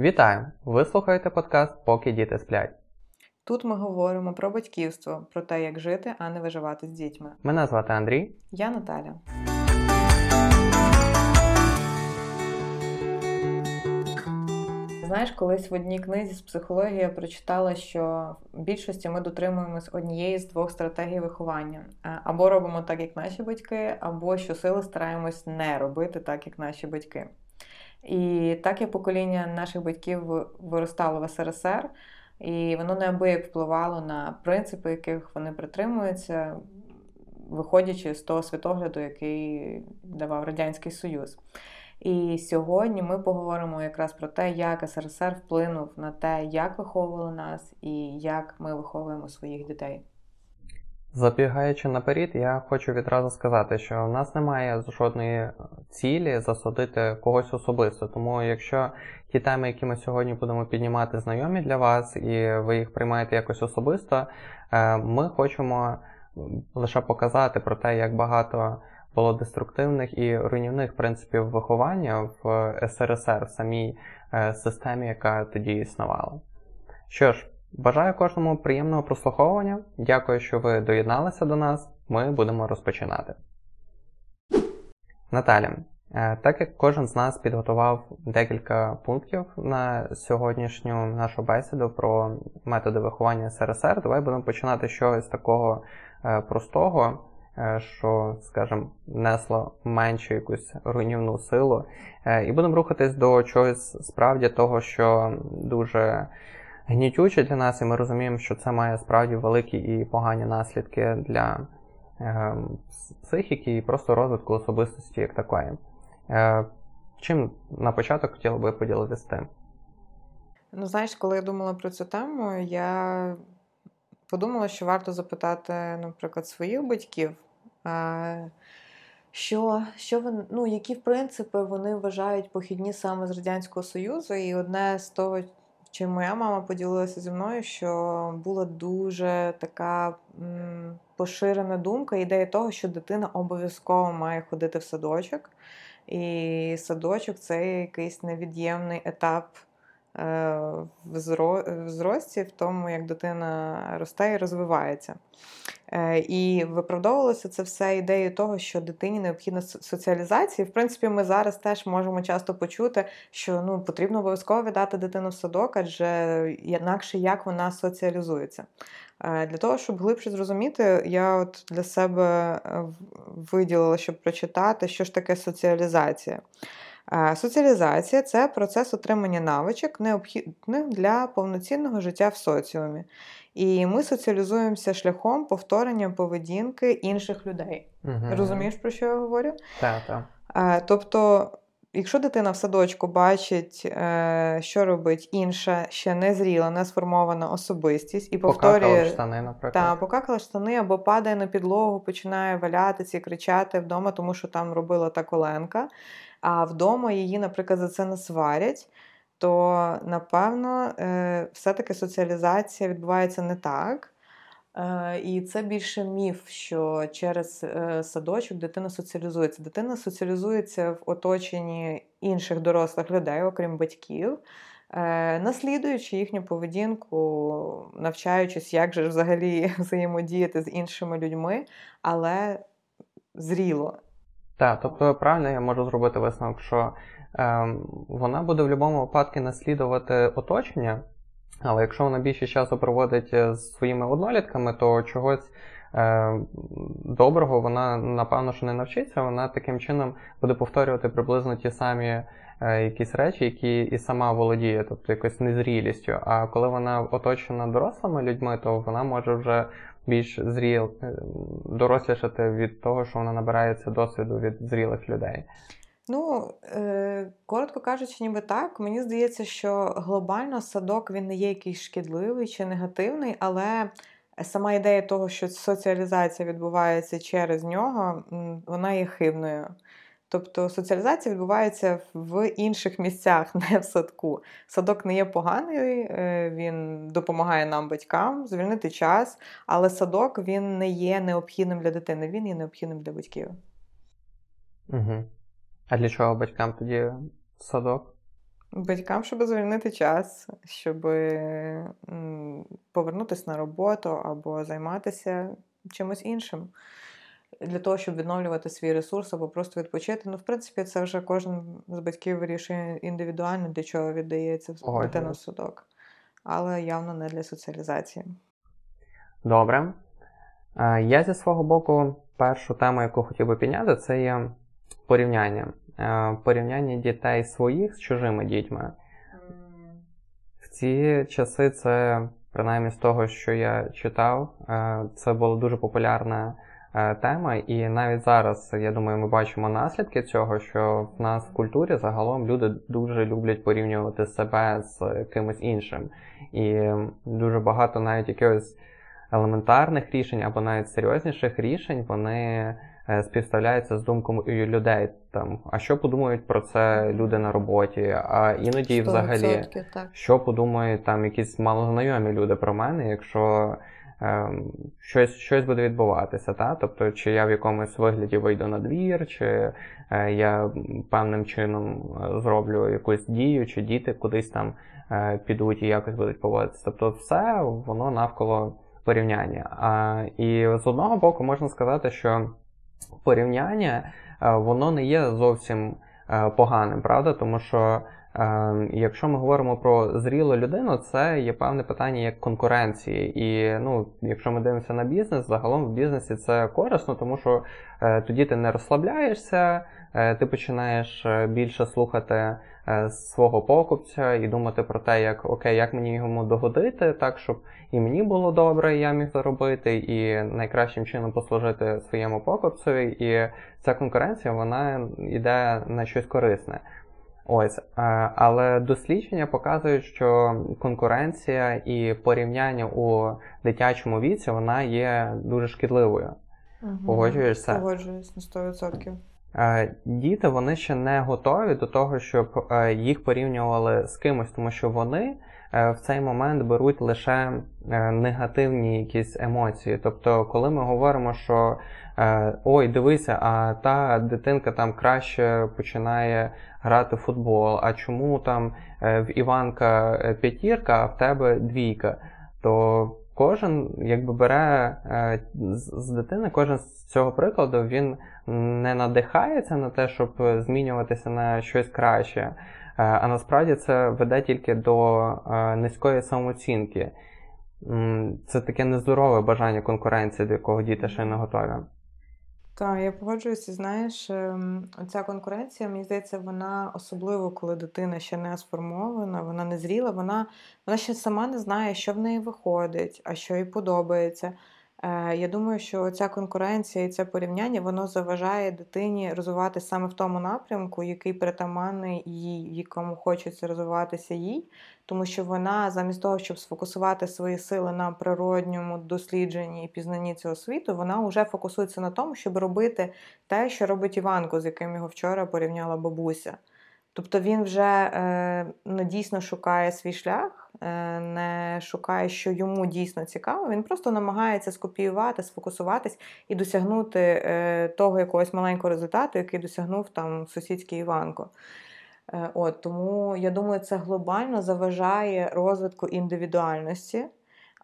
Вітаю! Ви слухаєте подкаст Поки діти сплять. Тут ми говоримо про батьківство, про те, як жити, а не виживати з дітьми. Мене звати Андрій. Я Наталя. Знаєш, колись в одній книзі з психології я прочитала, що в більшості ми дотримуємось однієї з двох стратегій виховання: Е, або робимо так, як наші батьки, або щосили стараємось не робити так, як наші батьки. І так як покоління наших батьків виростало в СРСР, і воно неабияк впливало на принципи, яких вони притримуються, виходячи з того світогляду, який давав Радянський Союз. І сьогодні ми поговоримо якраз про те, як СРСР вплинув на те, як виховували нас і як ми виховуємо своїх дітей. Забігаючи наперед, я хочу відразу сказати, що в нас немає жодної цілі засудити когось особисто. Тому якщо ті теми, які ми сьогодні будемо піднімати, знайомі для вас, і ви їх приймаєте якось особисто, е, ми хочемо лише показати про те, як багато було деструктивних і руйнівних принципів виховання в СРСР, в самій е, системі, яка тоді існувала. Що ж, бажаю кожному приємного прослуховування. Дякую, що ви доєдналися до нас. Ми будемо розпочинати. Наталя, е, так як кожен з нас підготував декілька пунктів на сьогоднішню нашу бесіду про методи виховання СРСР, давай будемо починати щось такого е, простого. Е, що, скажімо, несло меншу якусь руйнівну силу. І будемо рухатись до чогось справді того, що дуже гнітюче для нас, і ми розуміємо, що це має справді великі і погані наслідки для е, психіки і просто розвитку особистості як такої. Чим на початок хотіла би поділитися тим? Ну, знаєш, коли я думала про цю тему, я подумала, що варто запитати, наприклад, своїх батьків, що що вони, ну, які принципи вони вважають похідні саме з Радянського Союзу. І одне з того, чим моя мама поділилася зі мною, що була дуже така м, поширена думка, ідея того, що дитина обов'язково має ходити в садочок. І садочок це якийсь невід'ємний етап Е, в зрості, в тому, як дитина росте і розвивається. Е, і виправдовувалося це все ідеєю того, що дитині необхідна соціалізація. В принципі, ми зараз теж можемо часто почути, що ну, потрібно обов'язково віддати дитину в садок, адже інакше як вона соціалізується. Е, для того, щоб глибше зрозуміти, я от для себе виділила, щоб прочитати, що ж таке соціалізація. Соціалізація це процес отримання навичок, необхідних для повноцінного життя в соціумі. І ми соціалізуємося шляхом повторення поведінки інших людей. Угу. Розумієш, про що я говорю? Так, так. Тобто, якщо дитина в садочку бачить, е, що робить інша, ще незріла, не сформована особистість, і повторює Покакала штани, наприклад. Та, покакала штани або падає на підлогу, починає валятися і кричати вдома, тому що там робила та коленка а вдома її, наприклад, за це не сварять, то напевно е, все-таки соціалізація відбувається не так. Е, і це більше міф, що через е, садочок дитина соціалізується. Дитина соціалізується в оточенні інших дорослих людей, окрім батьків, наслідуючи їхню поведінку, навчаючись, як же взагалі взаємодіяти з іншими людьми, але зріло. Так, тобто правильно я можу зробити висновок, що е, вона буде в будь-якому випадку наслідувати оточення, але якщо вона більше часу проводить е, з своїми однолітками, то чогось е, доброго вона, напевно, що не навчиться, вона таким чином буде повторювати приблизно ті самі е, якісь речі, які і сама володіє, тобто якоюсь незрілістю. А коли вона оточена дорослими людьми, то вона може вже більш зріл, е, дорослішати від того, що вона набирається досвіду від зрілих людей. Ну, е, коротко кажучи, ніби так. Мені здається, що глобально садок він не є якийсь шкідливий чи негативний, але сама ідея того, що соціалізація відбувається через нього, вона є хибною. Тобто соціалізація відбувається в інших місцях, не в садку. Садок не є поганий, е, він допомагає нам, батькам, звільнити час, але садок він не є необхідним для дитини, він є необхідним для батьків. Угу. А для чого батькам тоді садок? Батькам, щоб звільнити час, щоб повернутися на роботу або займатися чимось іншим. Для того, щоб відновлювати свій ресурс або просто відпочити. Ну, в принципі, це вже кожен з батьків вирішує індивідуально, для чого віддається дитина в судок. Але явно не для соціалізації. Добре. Е, я зі свого боку, першу тему, яку хотів би підняти, це є порівняння. Е, порівняння дітей своїх з чужими дітьми. В ці часи це, принаймні з того, що я читав, е, це була дуже популярна тема, і навіть зараз, я думаю, ми бачимо наслідки цього, що в нас в культурі загалом люди дуже люблять порівнювати себе з кимось іншим. І дуже багато навіть якихось елементарних рішень або навіть серйозніших рішень вони е, співставляються з думкою людей. Там, А що подумають про це люди на роботі? А іноді взагалі, так. що подумають там якісь малознайомі люди про мене, якщо щось щось буде відбуватися. Та? Тобто, чи я в якомусь вигляді вийду на двір, чи е, я певним чином е, зроблю якусь дію, чи діти кудись там е, підуть і якось будуть поводитися. Тобто, все воно навколо порівняння. А, І з одного боку можна сказати, що порівняння воно не є зовсім поганим, правда? Тому що якщо ми говоримо про зрілу людину, це є певне питання як конкуренції. І ну, якщо ми дивимося на бізнес, загалом в бізнесі це корисно, тому що тоді ти не розслабляєшся, ти починаєш більше слухати свого покупця і думати про те, як окей, як мені йому догодити, так щоб і мені було добре, і я міг заробити, і найкращим чином послужити своєму покупцеві. І ця конкуренція вона йде на щось корисне. Ось, е, але дослідження показують, що конкуренція і порівняння у дитячому віці вона є дуже шкідливою. Угу. Погоджуєшся? Погоджуюсь на 100%. Е, діти вони ще не готові до того, щоб е, їх порівнювали з кимось, тому що вони Е, в цей момент беруть лише негативні якісь емоції. Тобто, коли ми говоримо, що ой, дивися, а та дитинка там краще починає грати в футбол, а чому там в Іванка п'ятірка, а в тебе двійка, то кожен якби бере з дитини, кожен з цього прикладу він не надихається на те, щоб змінюватися на щось краще. Е, а насправді це веде тільки до е, низької самооцінки. Це таке нездорове бажання конкуренції, до якого діти ще не готові. Так, я погоджуюся, знаєш, ем, ця конкуренція, мені здається, вона особливо, коли дитина ще не сформована, вона не зріла, вона вона ще сама не знає, що в неї виходить, а що їй подобається. Е, я думаю, що ця конкуренція і це порівняння воно заважає дитині розвиватися саме в тому напрямку, який притаманний їй, якому хочеться розвиватися їй, тому що вона, замість того, щоб сфокусувати свої сили на природньому дослідженні і пізнанні цього світу, вона вже фокусується на тому, щоб робити те, що робить Іванко, з яким його вчора порівняла бабуся. Тобто він вже е, ну, дійсно шукає свій шлях, е, не шукає, що йому дійсно цікаво. Він просто намагається скопіювати, сфокусуватись і досягнути е, того якогось маленького результату, який досягнув там сусідський Іванко. От, Тому я думаю, це глобально заважає розвитку індивідуальності.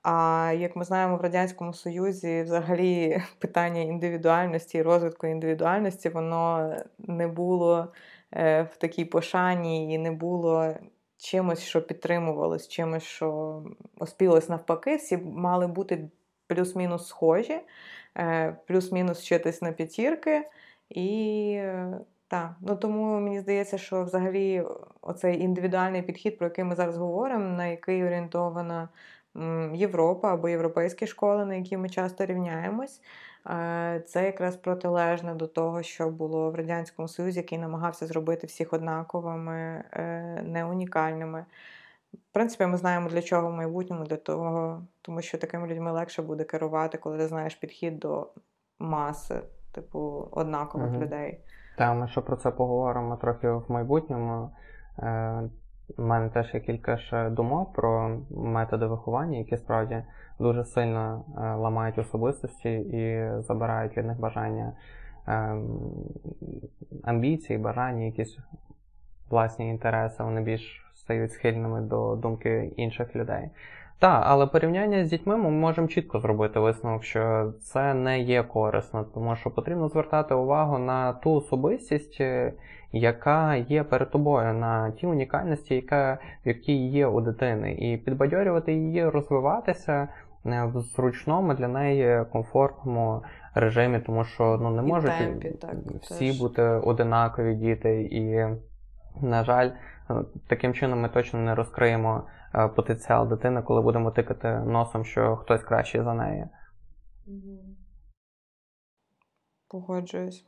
А як ми знаємо, в Радянському Союзі взагалі питання індивідуальності і розвитку індивідуальності воно не було. Е, в такій пошані і не було чимось, що підтримувалось, чимось, що оспілось навпаки, всі мали бути плюс-мінус схожі, е, плюс-мінус вчитись на п'ятірки. І е, так, ну тому мені здається, що взагалі оцей індивідуальний підхід, про який ми зараз говоримо, на який орієнтована Європа або європейські школи, на які ми часто рівняємось, Е, це якраз протилежне до того, що було в Радянському Союзі, який намагався зробити всіх однаковими, е, не унікальними. В принципі, ми знаємо, для чого в майбутньому, для того, тому що такими людьми легше буде керувати, коли ти знаєш підхід до маси, типу, однакових угу. людей. Так, ми ще про це поговоримо трохи в майбутньому. У мене теж є кілька ще думок про методи виховання, які справді дуже сильно е, ламають особистості і забирають від них бажання ем, амбіції, бажання, якісь власні інтереси, вони більш стають схильними до думки інших людей. Так, але порівняння з дітьми ми можемо чітко зробити висновок, що це не є корисно, тому що потрібно звертати увагу на ту особистість, е, яка є перед тобою, на ті унікальності, яка, які є у дитини, і підбадьорювати її розвиватися е, в зручному для неї комфортному режимі, тому що ну не І можуть темпі, так, всі теж. бути одинакові діти, і, на жаль, таким чином ми точно не розкриємо е, потенціал дитини, коли будемо тикати носом, що хтось кращий за неї. Погоджуюсь.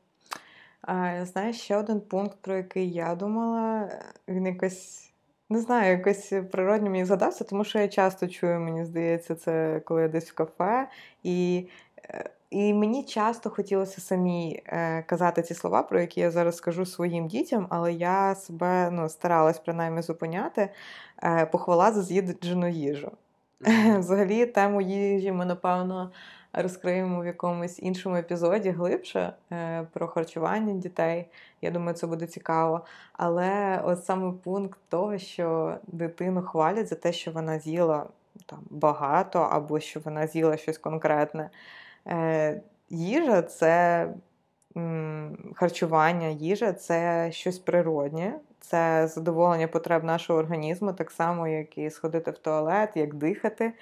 А, знаєш, ще один пункт, про який я думала, він якось, не знаю, якось природньо мені згадався, тому що я часто чую, мені здається, це коли я десь в кафе. І, е, і мені часто хотілося самі е, казати ці слова, про які я зараз скажу своїм дітям, але я себе ну, старалась принаймні зупиняти. Е, похвала за з'їджену їжу. Взагалі, тему їжі ми, напевно, розкриємо в якомусь іншому епізоді глибше е, про харчування дітей. Я думаю, це буде цікаво. Але от саме пункт того, що дитину хвалять за те, що вона з'їла там багато, або що вона з'їла щось конкретне. Е, Їжа це харчування, їжа це щось природнє, це задоволення потреб нашого організму, так само, як і сходити в туалет, як дихати.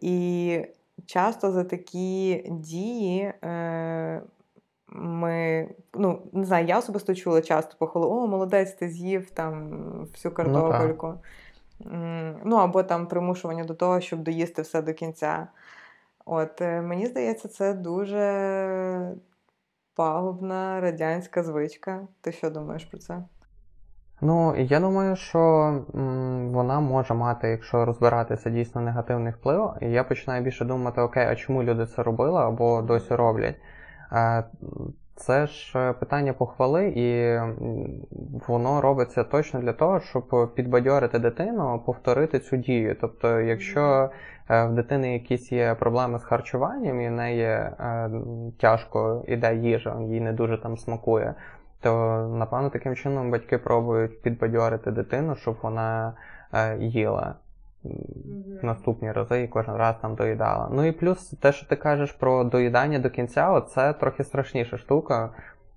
І часто за такі дії е, ми, ну, не знаю, я особисто чула часто похвалу, о, молодець, ти з'їв там всю картопельку. М, Ну, або там примушування до того, щоб доїсти все до кінця. От, е, мені здається, це дуже пагубна радянська звичка. Ти що думаєш про це? Ну, я думаю, що вона може мати, якщо розбиратися, дійсно негативний вплив. І я починаю більше думати, окей, а чому люди це робили або досі роблять. Е, Це ж питання похвали, і воно робиться точно для того, щоб підбадьорити дитину, повторити цю дію. Тобто, якщо е, в дитини якісь є проблеми з харчуванням, і в неї е, тяжко іде їжа, їй не дуже там смакує, то напевно таким чином батьки пробують підбадьорити дитину, щоб вона е, їла наступні рази і кожен раз там доїдала. Ну і плюс те, що ти кажеш про доїдання до кінця, це трохи страшніша штука.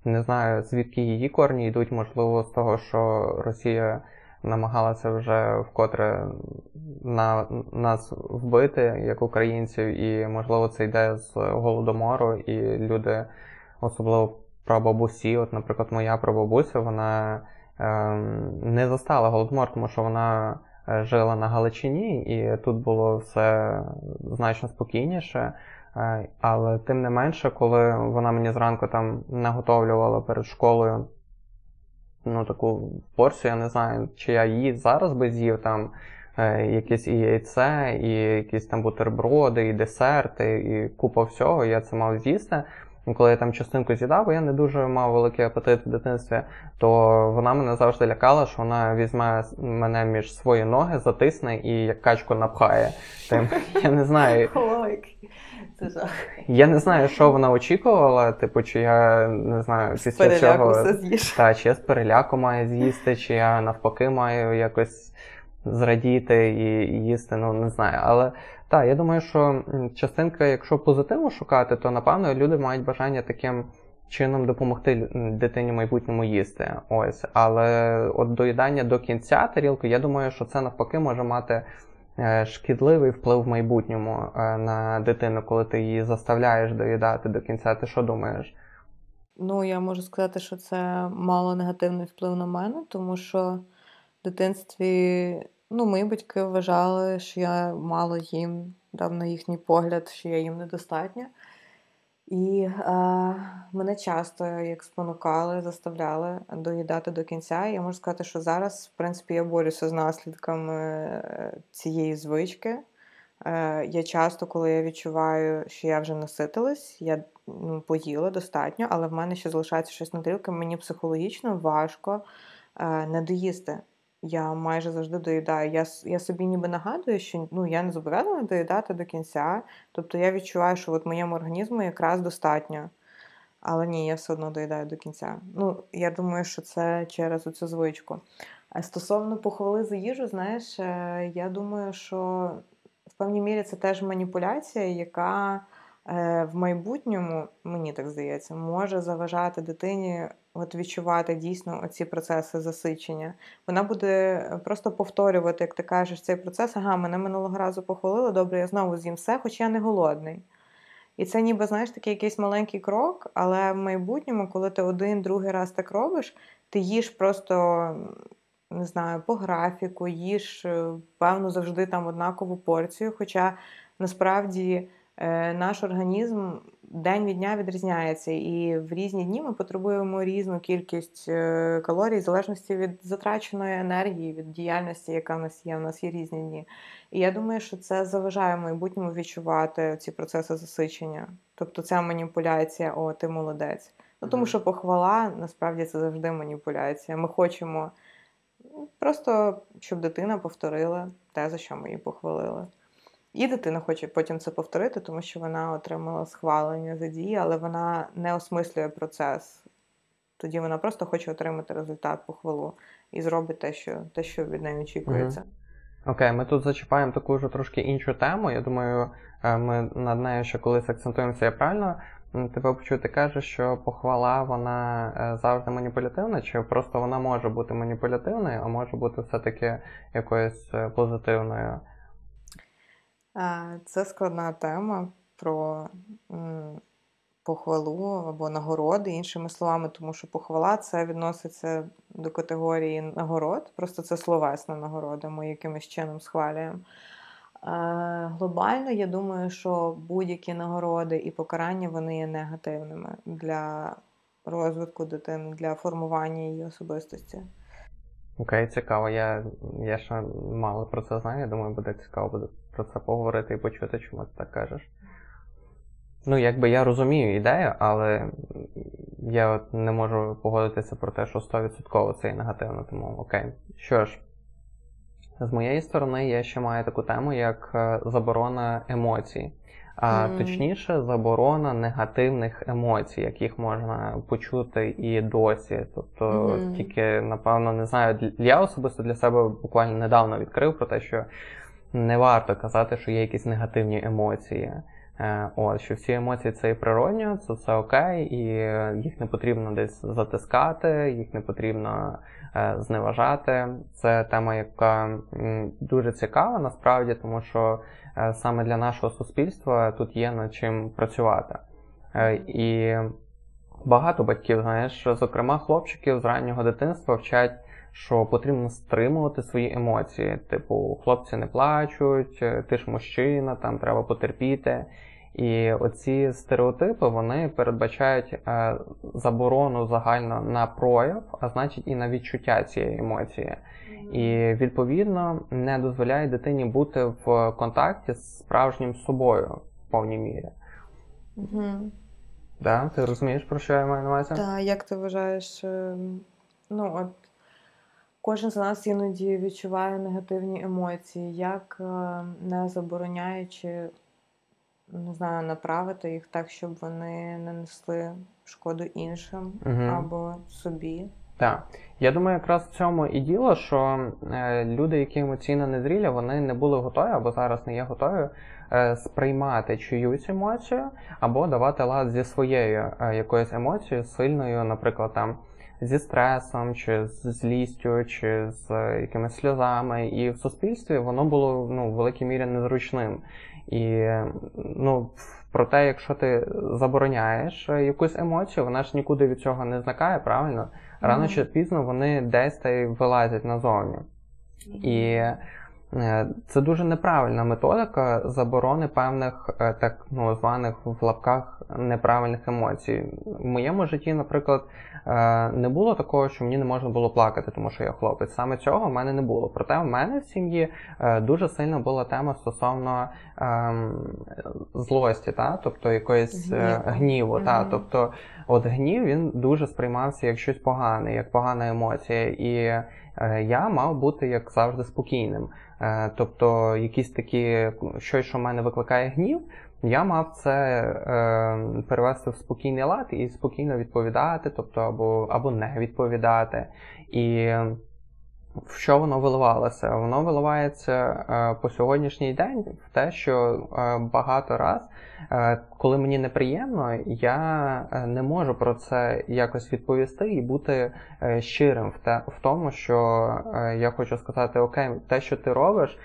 Не знаю, звідки її корні йдуть, можливо, з того, що Росія намагалася вже вкотре на нас вбити, як українців, і можливо це йде з голодомору, і люди, особливо прабабусі, от, наприклад, моя прабабуся, вона ем, не застала голодомор, тому що вона жила на Галичині, і тут було все значно спокійніше. Е, Але тим не менше, коли вона мені зранку там наготовлювала перед школою ну, таку порцію, я не знаю, чи я її зараз би з'їв там е, якесь і яйце, і якісь там бутерброди, і десерти, і купа всього, я це мав з'їсти. Коли я там частинку з'їдав, бо я не дуже мав великий апетит в дитинстві, то вона мене завжди лякала, що вона візьме мене між свої ноги, затисне і як качку напхає. Тим я не знаю. Я не знаю, що вона очікувала, типу, чи я не знаю, після Переляку цього. все. Та, чи я з переляку маю з'їсти, чи я навпаки маю якось зрадіти і їсти, ну не знаю. Але так, я думаю, що частинка, якщо позитивно шукати, то напевно люди мають бажання таким чином допомогти дитині в майбутньому їсти. Ось. Але от доїдання до кінця тарілки, я думаю, що це навпаки може мати е, шкідливий вплив в майбутньому е, на дитину, коли ти її заставляєш доїдати до кінця. Ти що думаєш? Ну, я можу сказати, що це мало негативний вплив на мене, тому що в дитинстві ну, мої батьки вважали, що я мало їм, дав на їхній погляд, що я їм недостатньо. І е, мене часто як спонукали, заставляли доїдати до кінця. І я можу сказати, що зараз, в принципі, я борюся з наслідками е, цієї звички. Е, я часто, коли я відчуваю, що я вже наситилась, я ну, поїла достатньо, але в мене ще залишається щось на тарілці, мені психологічно важко е, не доїсти. Я майже завжди доїдаю. Я, я собі ніби нагадую, що ну, я не зобов'язана доїдати до кінця. Тобто я відчуваю, що от моєму організму якраз достатньо. Але ні, я все одно доїдаю до кінця. Ну, я думаю, що це через оцю звичку. А стосовно похвали за їжу, знаєш, е, я думаю, що в певній мірі це теж маніпуляція, яка в майбутньому, мені так здається, може заважати дитині от відчувати дійсно оці процеси засичення. Вона буде просто повторювати, як ти кажеш, цей процес. Ага, мене минулого разу похвалили, добре, я знову з'їм все, хоч я не голодний. І це ніби, знаєш, такий якийсь маленький крок, але в майбутньому, коли ти один, другий раз так робиш, ти їш просто, не знаю, по графіку, їш, е, певно, завжди там однакову порцію. Хоча насправді е, наш організм день від дня відрізняється, і в різні дні ми потребуємо різну кількість е, калорій, в залежності від затраченої енергії, від діяльності, яка в нас є. У нас є різні дні. І я думаю, що це заважає в майбутньому відчувати ці процеси засичення. Тобто ця маніпуляція, о, ти молодець. Ну тому що похвала насправді це завжди маніпуляція. Ми хочемо просто, щоб дитина повторила те, за що ми її похвалили. І дитина хоче потім це повторити, тому що вона отримала схвалення за дії, але вона не осмислює процес. Тоді вона просто хоче отримати результат похвалу і зробить те, що те, що від неї очікується. Окей, ми тут зачіпаємо таку ж трошки іншу тему. Я думаю, е, ми над нею ще колись акцентуємося. Я правильно тебе почую, ти кажеш, що похвала вона е, завжди маніпулятивна, чи просто вона може бути маніпулятивною, а може бути все-таки якоюсь е, позитивною? Це складна тема про похвалу або нагороди, іншими словами, тому що похвала це відноситься до категорії нагород, просто це словесна нагорода, ми якимось чином схвалюємо. Глобально, я думаю, що будь-які нагороди і покарання вони є негативними для розвитку дитини, для формування її особистості. Окей, цікаво. Я я ще мало про це знаю. Я думаю, буде цікаво буде про це поговорити і почути, чому ти так кажеш. Ну, якби я розумію ідею, але я от не можу погодитися про те, що 100% це є негативно, тому окей. Що ж, з моєї сторони, я ще маю таку тему, як е, заборона емоцій. А mm. точніше, заборона негативних емоцій, яких можна почути і досі. Тобто, mm. тільки, напевно, не знаю, я особисто для себе буквально недавно відкрив про те, що не варто казати, що є якісь негативні емоції. Е, от, що всі емоції це і природньо, це все окей, і їх не потрібно десь затискати, їх не потрібно е, зневажати. Це тема, яка дуже цікава насправді, тому що саме для нашого суспільства тут є над чим працювати. І багато батьків, знаєш, зокрема, хлопчиків з раннього дитинства вчать що потрібно стримувати свої емоції. Типу, хлопці не плачуть, ти ж мужчина, там треба потерпіти. І оці стереотипи вони передбачають е, заборону загально на прояв, а значить і на відчуття цієї емоції. І відповідно не дозволяє дитині бути в контакті з справжнім собою в повній мірі. Угу. Да? Ти розумієш, про що я маю на увазі? Так, як ти вважаєш, ем, ну от Кожен з нас іноді відчуває негативні емоції, як е, не забороняючи, не знаю, направити їх так, щоб вони не несли шкоду іншим угу. або собі. Так. Я думаю, якраз в цьому і діло, що е, люди, які емоційно незрілі, вони не були готові або зараз не є готові е, сприймати чиюсь емоцію, або давати лад зі своєю е, якоюсь емоцією, сильною, наприклад, там зі стресом, чи з злістю, чи з якимись сльозами. І в суспільстві воно було ну, в великій мірі незручним. І ну, проте, якщо ти забороняєш якусь емоцію, вона ж нікуди від цього не зникає, правильно? Рано чи пізно вони десь та й вилазять назовні. І це дуже неправильна методика заборони певних е, так ну, званих в лапках неправильних емоцій. В моєму житті, наприклад, е, не було такого, що мені не можна було плакати, тому що я хлопець. Саме цього в мене не було. Проте в мене в сім'ї дуже сильно була тема стосовно ем, злості, та? тобто якоїсь гніву. гніву mm та? Тобто, от гнів він дуже сприймався як щось погане, як погана емоція. І я мав бути, як завжди, спокійним. Тобто, якісь такі щось, що в мене викликає гнів, я мав це е, перевести в спокійний лад і спокійно відповідати, тобто або або не відповідати. І в що воно виливалося? Воно виливається е, по сьогоднішній день в те, що е, багато раз, е, коли мені неприємно, я е, не можу про це якось відповісти і бути е, щирим в те в тому, що е, я хочу сказати: Окей, те, що ти робиш,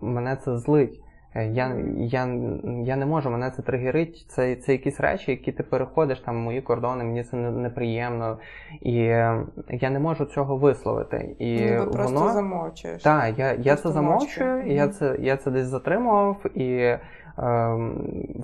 мене це злить. Е, я я, я не можу, мене це тригерить. Це це якісь речі, які ти переходиш, там мої кордони, мені це неприємно. І е, я не можу цього висловити. І Ніби воно... просто замовчуєш. Так, я я це замовчую, і я це я це десь затримував, і Ем,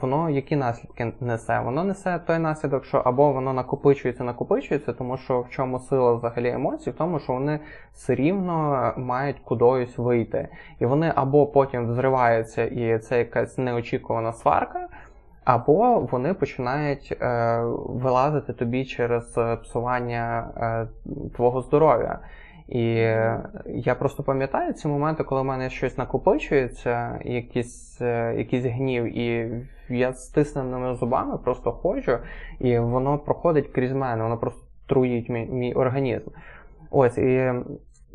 воно які наслідки несе? Воно несе той наслідок, що або воно накопичується, накопичується, тому що в чому сила взагалі емоцій, в тому, що вони все рівно мають кудись вийти. І вони або потім взриваються, і це якась неочікувана сварка. Або вони починають е, вилазити тобі через псування е, твого здоров'я. І я просто пам'ятаю ці моменти, коли в мене щось накопичується, якийсь е, якийсь гнів, і я стисненими зубами просто ходжу, і воно проходить крізь мене, воно просто труїть мій, мій організм. Ось і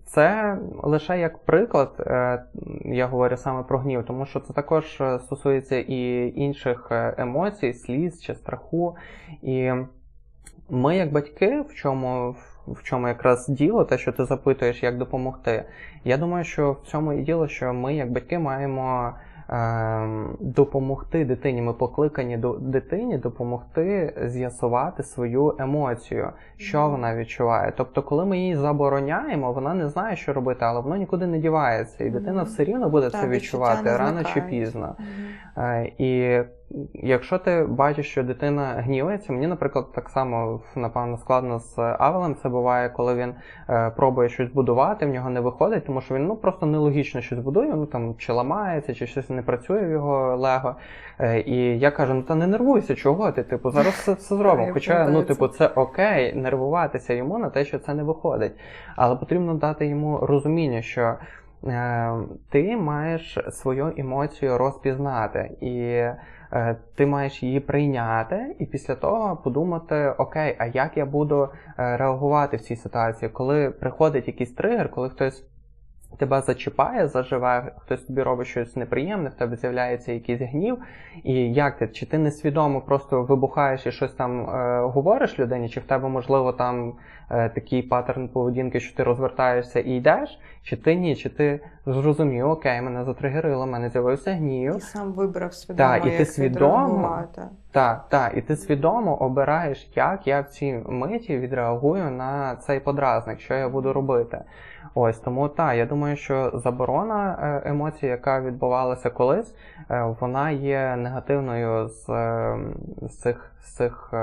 це лише як приклад, е, я говорю саме про гнів, тому що це також е, стосується і інших емоцій, сліз чи страху. І ми, як батьки, в чому в чому якраз діло, те, що ти запитуєш, як допомогти. Я думаю, що в цьому і діло, що ми, як батьки, маємо допомогти дитині. Ми покликані до дитині допомогти з'ясувати свою емоцію, що вона відчуває. Тобто, коли ми її забороняємо, вона не знає, що робити, але воно нікуди не дівається, і дитина все рівно буде так, це відчувати рано чи пізно. Е, і якщо ти бачиш, що дитина гнівається, мені, наприклад, так само напевно складно з Авелем це буває, коли він е, пробує щось будувати, в нього не виходить, тому що він ну просто нелогічно щось будує, ну там чи ламається, чи щось не працює в його лего. Е, і я кажу: ну та не нервуйся, чого ти? Типу, зараз все, все зробимо. Хоча ну, типу, це окей, нервуватися йому на те, що це не виходить. Але потрібно дати йому розуміння, що. Е, ти маєш свою емоцію розпізнати, і ти маєш її прийняти, і після того подумати: Окей, а як я буду реагувати в цій ситуації, коли приходить якийсь тригер, коли хтось тебе зачіпає, заживе, хтось тобі робить щось неприємне, в тебе з'являється якийсь гнів. І як ти? Чи ти несвідомо просто вибухаєш і щось там е, говориш людині, чи в тебе, можливо, там е, такий паттерн поведінки, що ти розвертаєшся і йдеш, чи ти ні, чи ти зрозумів, окей, мене затригерило, мене з'явився гнів. І сам вибрав свідомо, та, і як ти свідомо, Так, так, і ти свідомо обираєш, як я в цій миті відреагую на цей подразник, що я буду робити. Ось тому так, я думаю, що заборона е, емоцій, яка відбувалася колись, е, вона є негативною з, е, з цих з цих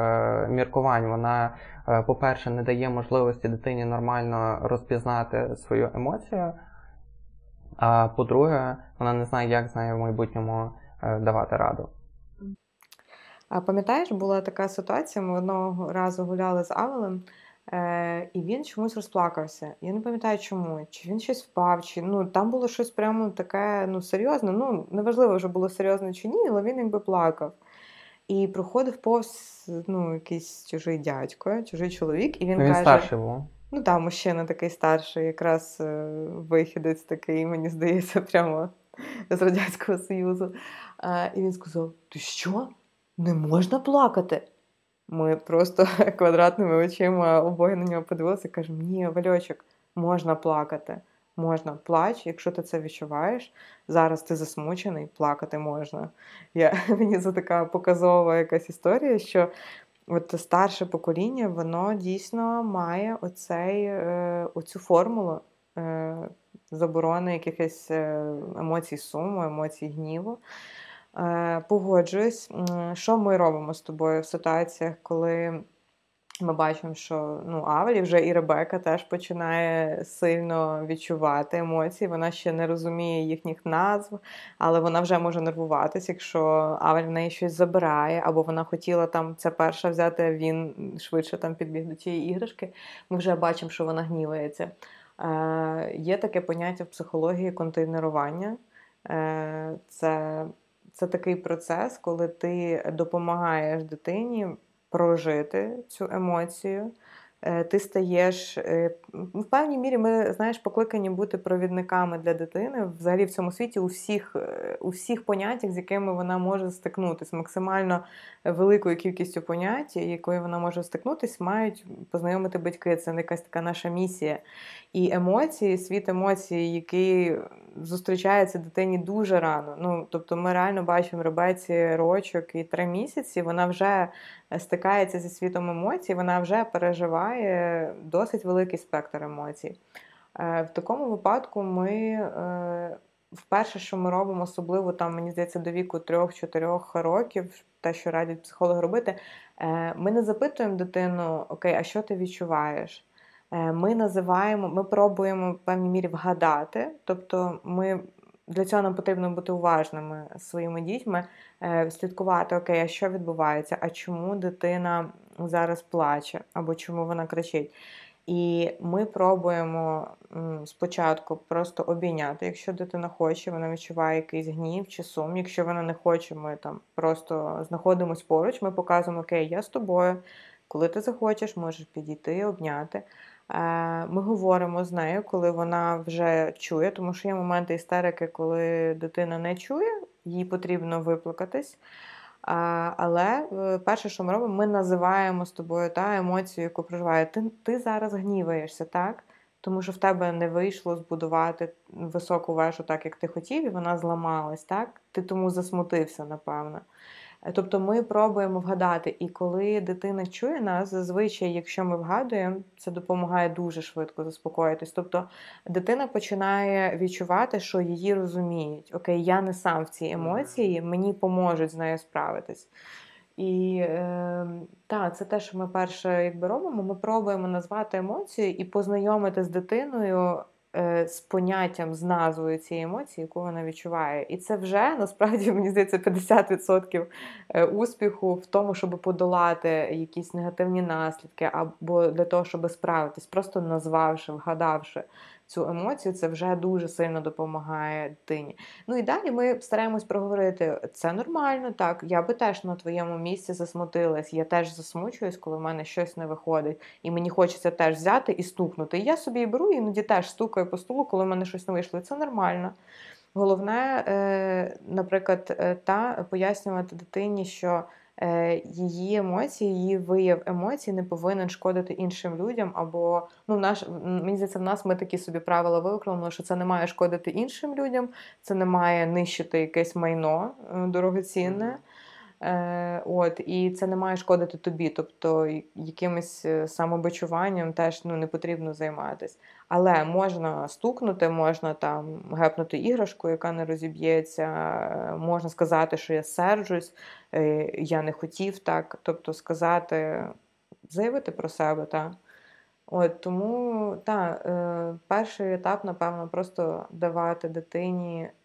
міркувань. Вона, по-перше, не дає можливості дитині нормально розпізнати свою емоцію. А по-друге, вона не знає, як з нею в майбутньому давати раду. А пам'ятаєш, була така ситуація, ми одного разу гуляли з Авелем. Е, І він чомусь розплакався. Я не пам'ятаю, чому. Чи він щось впав, чи ну там було щось прямо таке ну, серйозне. Ну, неважливо, вже було серйозно чи ні, але він якби плакав. І проходив повз ну, якийсь чужий дядько, чужий чоловік, і він, він каже: старший був. Ну так, мужчина такий старший, якраз е, вихідець такий, мені здається, прямо з Радянського Союзу. Е, і він сказав: Ти що? Не можна плакати? Ми просто квадратними очима обоє на нього подивилися і кажемо: ні, Вальочок, можна плакати. Можна плач, якщо ти це відчуваєш. Зараз ти засмучений, плакати можна. Я, Мені це така показова якась історія, що от старше покоління, воно дійсно має оцей, е, оцю формулу е, заборони якихось е, емоцій суму, емоцій гніву. Е, погоджуюсь, що ми робимо з тобою в ситуаціях, коли ми бачимо, що ну, Авелі вже і Ребека теж починає сильно відчувати емоції. Вона ще не розуміє їхніх назв, але вона вже може нервуватися, якщо Авель в неї щось забирає, або вона хотіла там це перша взяти, він швидше там підбіг до тієї іграшки. Ми вже бачимо, що вона гнівається. Е, Є таке поняття в психології контейнерування. Е, Це це такий процес, коли ти допомагаєш дитині прожити цю емоцію. Е, ти стаєш е, в певній мірі, ми знаєш, покликані бути провідниками для дитини взагалі в цьому світі у всіх е, у всіх поняттях, з якими вона може стикнутися. Максимально великою кількістю понять, якою вона може стикнутися, мають познайомити батьки. Це якась така наша місія. І емоції, світ емоцій, який зустрічається дитині дуже рано. Ну тобто, ми реально бачимо ребеці рочок і три місяці. Вона вже стикається зі світом емоцій, вона вже переживає досить великий спектр емоцій. Е, в такому випадку ми е, вперше, що ми робимо, особливо там, мені здається, до віку 3-4 років, те, що радять психологи робити, е, ми не запитуємо дитину, окей, а що ти відчуваєш? Ми називаємо, ми пробуємо в певній мірі вгадати, тобто ми для цього нам потрібно бути уважними своїми дітьми, е, слідкувати, окей, а що відбувається, а чому дитина зараз плаче, або чому вона кричить. І ми пробуємо спочатку просто обійняти. Якщо дитина хоче, вона відчуває якийсь гнів чи сум. Якщо вона не хоче, ми там просто знаходимося поруч, ми показуємо, окей, я з тобою. Коли ти захочеш, можеш підійти, обняти. Е, ми говоримо з нею, коли вона вже чує, тому що є моменти істерики, коли дитина не чує, їй потрібно виплакатись. Але е, перше, що ми робимо, ми називаємо з тобою та емоцію, яку проживає. Ти ти зараз гніваєшся, так? Тому що в тебе не вийшло збудувати високу вежу так, як ти хотів, і вона зламалась, так? Ти тому засмутився, напевно. Тобто ми пробуємо вгадати, і коли дитина чує нас, зазвичай, якщо ми вгадуємо, це допомагає дуже швидко заспокоїтись. Тобто дитина починає відчувати, що її розуміють. Окей, я не сам в цій емоції, мені поможуть з нею справитись. І е, так, це те, що ми перше якби робимо. Ми пробуємо назвати емоцію і познайомити з дитиною Е, з поняттям, з назвою цієї емоції, яку вона відчуває. І це вже насправді мені здається 50% е, успіху в тому, щоб подолати якісь негативні наслідки, або для того, щоб справитись, просто назвавши, вгадавши цю емоцію, це вже дуже сильно допомагає дитині. Ну і далі ми стараємось проговорити: це нормально, так, я би теж на твоєму місці засмутилась, я теж засмучуюсь, коли в мене щось не виходить. І мені хочеться теж взяти і стукнути. Я собі беру, іноді теж стукаю по столу, коли в мене щось не вийшло. Це нормально. Головне, е, наприклад, е, та пояснювати дитині, що Е, її емоції, її вияв емоцій не повинен шкодити іншим людям. Або ну, наш мені здається, в нас ми такі собі правила виконали, що це не має шкодити іншим людям, це не має нищити якесь майно дорогоцінне. Е, от, І це не має шкодити тобі. Тобто якимось е, самобичуванням теж ну, не потрібно займатися. Але можна стукнути, можна там гепнути іграшку, яка не розіб'ється, е, можна сказати, що я серджусь, я не хотів так. Тобто сказати, заявити про себе. так. От, Тому так, перший етап, напевно, просто давати дитині Е,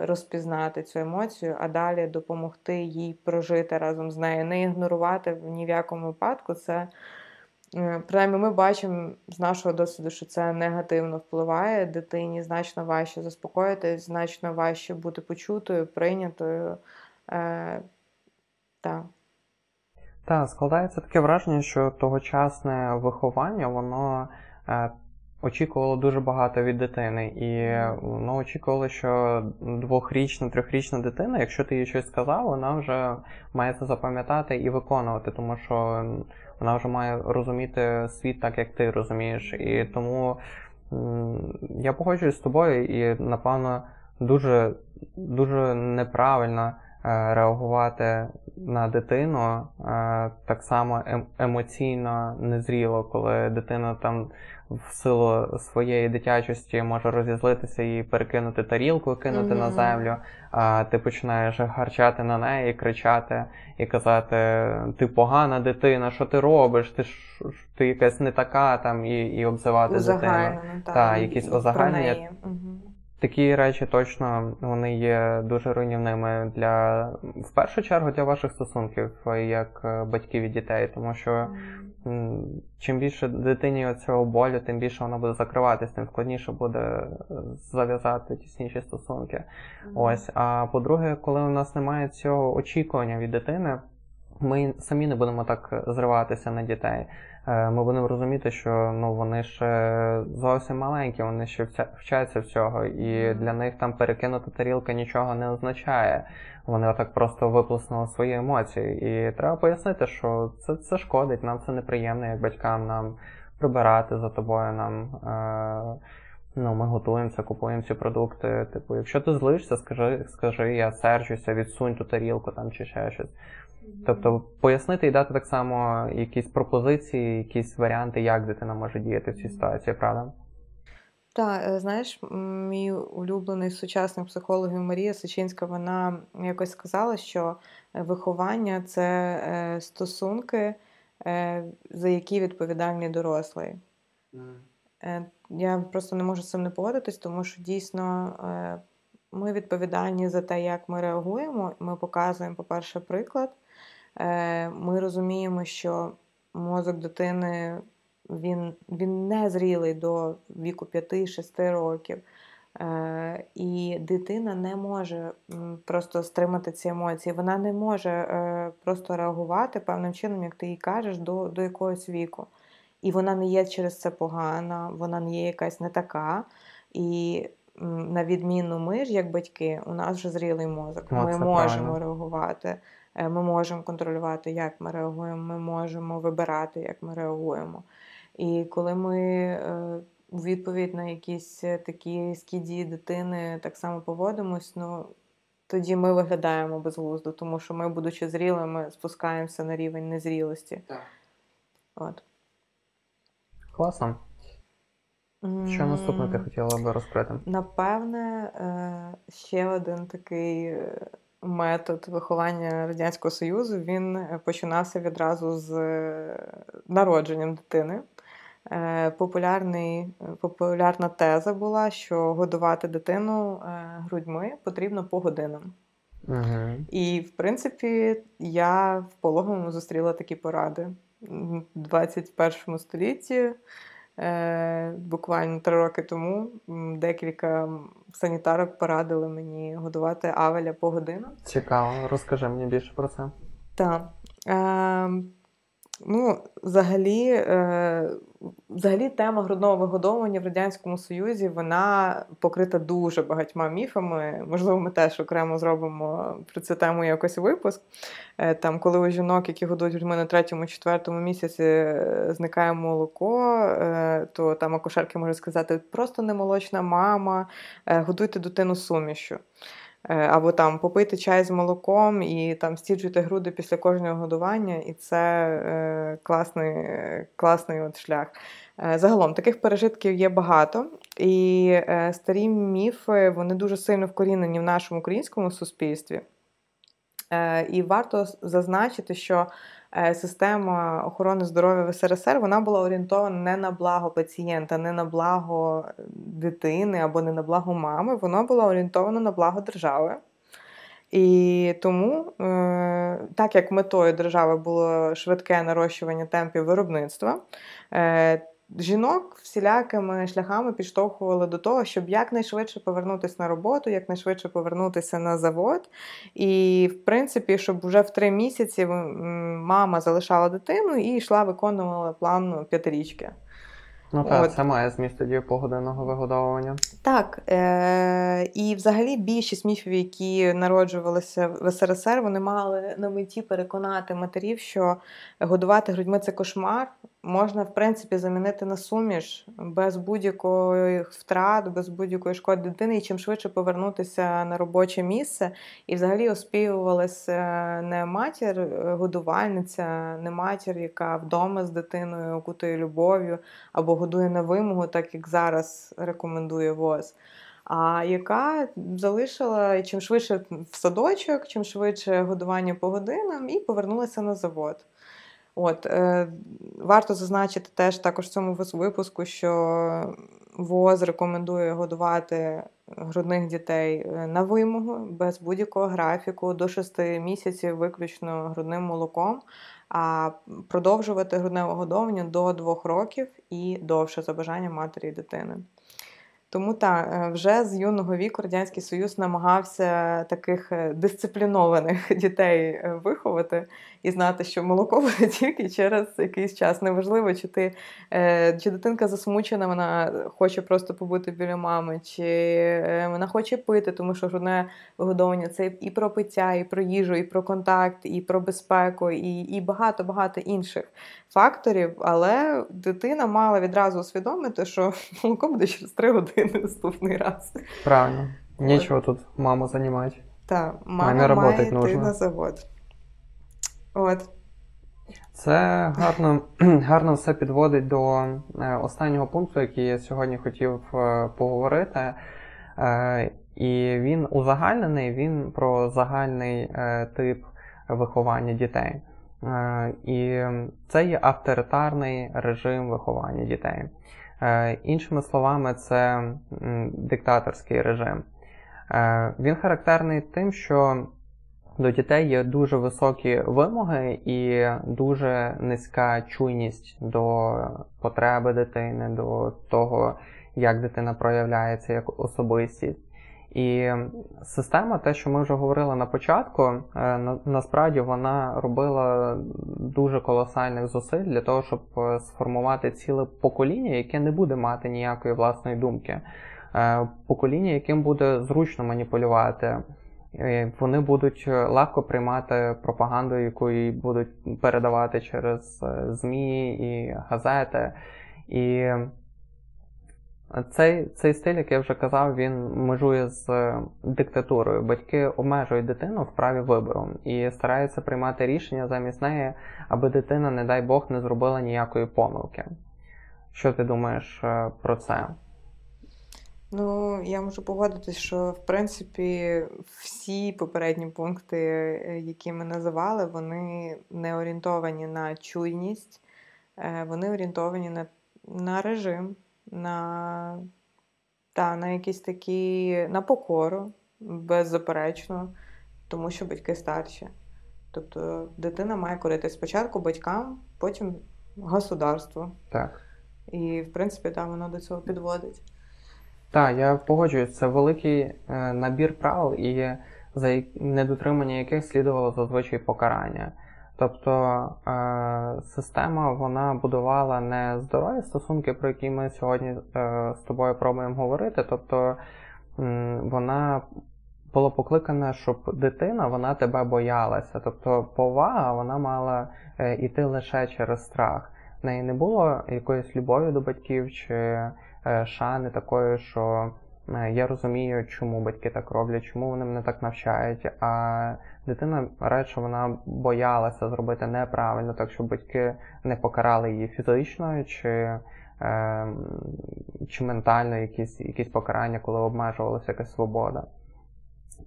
розпізнати цю емоцію, а далі допомогти їй прожити разом з нею, не ігнорувати ні в якому випадку. Це е, принаймні ми бачимо з нашого досвіду, що це негативно впливає. Дитині значно важче заспокоїтись, значно важче бути почутою, прийнятою. Е, Так. Так, складається таке враження, що тогочасне виховання, воно е, очікувало дуже багато від дитини. І ну, очікувало, що двохрічна, трьохрічна дитина, якщо ти їй щось сказав, вона вже має це запам'ятати і виконувати, тому що вона вже має розуміти світ так, як ти розумієш. І тому я погоджуюсь з тобою, і напевно дуже, дуже неправильно. Е, реагувати на дитину е, так само ем, емоційно незріло, коли дитина там в силу своєї дитячості може розізлитися і перекинути тарілку, кинути mm-hmm. на землю. А ти починаєш гарчати на неї, кричати і казати: Ти погана дитина, що ти робиш? Ти ж ти якась не така там, і і обзивати дитину. Та, якісь озагальнення. Угу. Такі речі точно вони є дуже руйнівними для в першу чергу для ваших стосунків, як е, батьків і дітей, тому що чим більше дитині цього болю, тим більше вона буде закриватись, тим складніше буде е, зав'язати тісніші стосунки. Ось. А по-друге, коли у нас немає цього очікування від дитини, ми самі не будемо так зриватися на дітей. Е, ми будемо розуміти, що ну вони ще зовсім маленькі, вони ще вчаться всього, і для них там перекинута тарілка нічого не означає. Вони отак просто виплеснули свої емоції. І треба пояснити, що це це шкодить, нам це неприємно, як батькам нам прибирати за тобою. нам... Е- Ну, ми готуємося, купуємо ці продукти. Типу, якщо ти злишся, скажи, скажи, я сержуся, відсунь ту тарілку там чи ще щось. Тобто пояснити і дати так само якісь пропозиції, якісь варіанти, як дитина може діяти в цій ситуації, правда? Так, е, знаєш, мій улюблений сучасник психологів Марія Сичинська, вона якось сказала, що е, виховання це е, стосунки, за які відповідальний дорослий. Mm. Я просто не можу з цим не погодитись, тому що дійсно ми відповідальні за те, як ми реагуємо. Ми показуємо, по-перше, приклад. Е, ми розуміємо, що мозок дитини він він не зрілий до віку 5-6 років. Е, і дитина не може просто стримати ці емоції. Вона не може е, просто реагувати певним чином, як ти їй кажеш, до, до якогось віку. І вона не є через це погана, вона не є якась не така. І на відміну ми ж, як батьки, у нас вже зрілий мозок. О, ми можемо правильно. реагувати. Е, ми можемо контролювати, як ми реагуємо, ми можемо вибирати, як ми реагуємо. І коли ми е, у відповідь на якісь такі скіді дитини так само поводимось, ну тоді ми виглядаємо безглуздо, тому що ми, будучи зрілими, спускаємося на рівень незрілості. Так. От. Класно. Що наступне ти хотіла би розкрити? Напевне, е, ще один такий метод виховання Радянського Союзу він е, починався відразу з е, народженням дитини. Е, популярний, Популярна теза була, що годувати дитину грудьми потрібно по годинам. Угу. І, в принципі, я в пологовому зустріла такі поради в 21 столітті. Е, буквально три роки тому декілька санітарок порадили мені годувати Авеля по годинам. Цікаво, розкажи мені більше про це. Так. Ну, взагалі, е, Взагалі, тема грудного вигодовування в Радянському Союзі вона покрита дуже багатьма міфами. Можливо, ми теж окремо зробимо про цю тему якось випуск. Е, там, Коли у жінок, які годують грудьми на третьому-четвертому місяці, е, зникає молоко, то там акушерки можуть сказати, просто немолочна мама, годуйте дитину сумішю. Або там попити чай з молоком і там стіджуйте груди після кожного годування, і це е, класний класний от шлях. Е, загалом таких пережитків є багато, і е, старі міфи вони дуже сильно вкорінені в нашому українському суспільстві. Е, і варто зазначити, що система охорони здоров'я в СРСР вона була орієнтована не на благо пацієнта, не на благо дитини або не на благо мами, вона була орієнтована на благо держави. І тому, так як метою держави було швидке нарощування темпів виробництва, жінок всілякими шляхами підштовхували до того, щоб якнайшвидше повернутися на роботу, якнайшвидше повернутися на завод. І, в принципі, щоб вже в три місяці мама залишала дитину і йшла, виконувала план п'ятирічки. Ну так, От. це має зміст тоді погодинного вигодовування. Так. Е- І взагалі більшість міфів, які народжувалися в СРСР, вони мали на меті переконати матерів, що годувати грудьми це кошмар. Можна, в принципі, замінити на суміш без будь-якої втрат, без будь-якої шкоди дитини, і чим швидше повернутися на робоче місце. І взагалі оспівувалася не матір, е, годувальниця, не матір, яка вдома з дитиною окутує любов'ю або годує на вимогу, так як зараз рекомендує ВОЗ. А яка залишила чим швидше в садочок, чим швидше годування по годинам, і повернулася на завод. От, е, Варто зазначити теж також в цьому випуску, що ВОЗ рекомендує годувати грудних дітей е, на вимогу, без будь-якого графіку, до 6 місяців виключно грудним молоком, а продовжувати грудне вигодовування до 2 років і довше за бажанням матері і дитини. Тому так, е, вже з юного віку Радянський Союз намагався таких е, дисциплінованих дітей виховати і знати, що молоко буде тільки через якийсь час. Неважливо, чи ти чи дитинка засмучена, вона хоче просто побути біля мами, чи вона хоче пити, тому що грудне вигодовування це і про пиття, і про їжу, і про контакт, і про безпеку, і і багато-багато інших факторів. Але дитина мала відразу усвідомити, що молоко буде через три години наступний раз. Правильно. Нічого тут маму займати. Так, мама має йти нужно. на завод. От. Це гарно гарно все підводить до е, останнього пункту, який я сьогодні хотів е, поговорити. Е, і він узагальнений, він про загальний тип виховання дітей. І це є авторитарний режим виховання дітей. Іншими словами, це диктаторський режим. Він характерний тим, що до дітей є дуже високі вимоги і дуже низька чуйність до потреби дитини, до того, як дитина проявляється як особистість. І система, те, що ми вже говорили на початку, е, насправді вона робила дуже колосальних зусиль для того, щоб е, сформувати ціле покоління, яке не буде мати ніякої власної думки. Е, покоління, яким буде зручно маніпулювати. Вони будуть е, легко приймати пропаганду, яку будуть передавати через е, ЗМІ і газети. І цей цей стиль, як я вже казав, він межує з е, диктатурою. Батьки обмежують дитину в праві вибору і стараються приймати рішення замість неї, аби дитина, не дай Бог, не зробила ніякої помилки. Що ти думаєш про це? Ну, я можу погодитись, що в принципі всі попередні пункти, е, які ми називали, вони не орієнтовані на чуйність, е, вони орієнтовані на на режим, на та, на якісь такі на покору, беззаперечно, тому що батьки старші. Тобто дитина має корити спочатку батькам, потім государству. Так. І, в принципі, там воно до цього підводить. Так, я погоджуюсь, це великий е, набір правил, і за недотримання яких слідувало зазвичай покарання. Тобто е, система вона будувала не здорові стосунки, про які ми сьогодні е, з тобою пробуємо говорити. Тобто вона була покликана, щоб дитина вона тебе боялася. Тобто повага вона мала йти лише через страх. В неї не було якоїсь любові до батьків чи шани такої, що е, я розумію, чому батьки так роблять, чому вони мене так навчають. А дитина радше вона боялася зробити неправильно, так щоб батьки не покарали її фізично чи е, чи ментально якісь якісь покарання, коли обмежувалася якась свобода.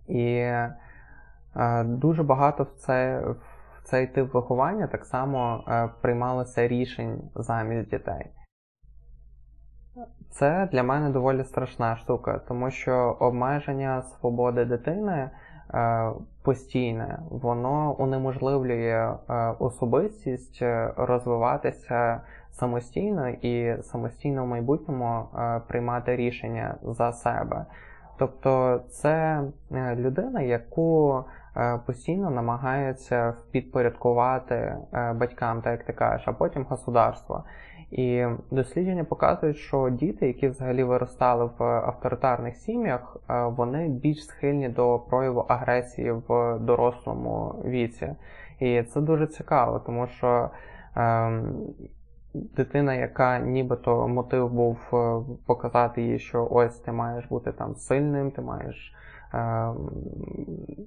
І дуже багато в це. Цей тип виховання так само приймалося рішень замість дітей. Це для мене доволі страшна штука, тому що обмеження свободи дитини е, постійне, воно унеможливлює е, особистість е, розвиватися самостійно і самостійно в майбутньому приймати рішення за себе. Тобто це людина, яку постійно намагаються підпорядкувати батькам, так як ти кажеш, а потім государство. І дослідження показують, що діти, які взагалі виростали в авторитарних сім'ях, е, вони більш схильні до прояву агресії в дорослому віці. І це дуже цікаво, тому що е, дитина, яка нібито мотив був е, показати їй, що ось ти маєш бути там сильним, ти маєш е,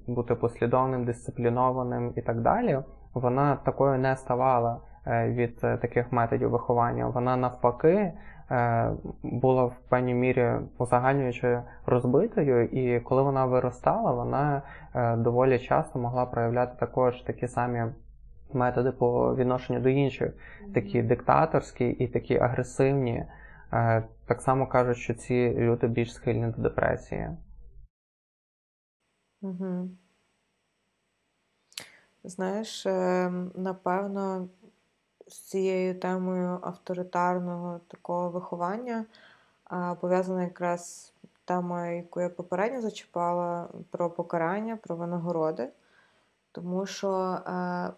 бути послідовним, дисциплінованим і так далі, вона такою не ставала. Е, від е, таких методів виховання. Вона навпаки е, була в певній мірі узагальнюючи розбитою, і коли вона виростала, вона доволі часто могла проявляти також такі самі. Методи по відношенню до інших, такі диктаторські і такі агресивні, так само кажуть, що ці люди більш схильні до депресії. Угу. Знаєш, ем, напевно, з цією темою авторитарного такого виховання пов'язана якраз тема, яку я попередньо зачіпала, про покарання, про винагороди. Тому що е,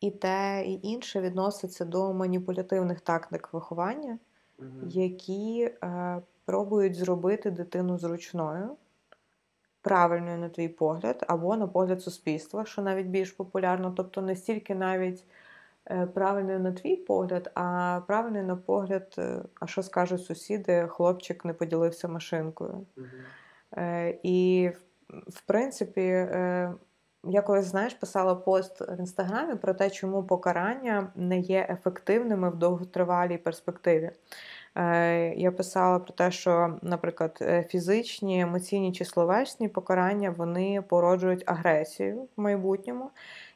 і те, і інше відноситься до маніпулятивних тактик виховання, угу. які е, пробують зробити дитину зручною, правильною, на твій погляд, або на погляд суспільства, що навіть більш популярно, тобто не стільки навіть. Е, правильною на твій погляд, а правильною на погляд, е, а що скажуть сусіди, хлопчик не поділився машинкою. Угу. І, в принципі, я колись, знаєш, писала пост в інстаграмі про те, чому покарання не є ефективними в довготривалій перспективі. Я писала про те, що, наприклад, фізичні, емоційні чи словесні покарання вони породжують агресію в майбутньому.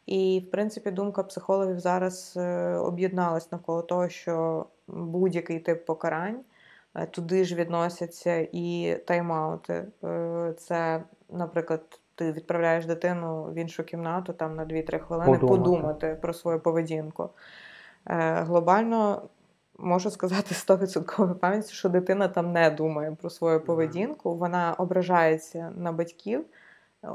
І, в принципі, думка психологів зараз е, об'єдналась навколо того, що будь-який тип покарань е, туди ж відносяться і тайм-аути. Е, це, наприклад, ти відправляєш дитину в іншу кімнату там на 2-3 хвилини подумати, подумати про свою поведінку. Глобально можу сказати 100% пам'яті, що дитина там не думає про свою поведінку, вона ображається на батьків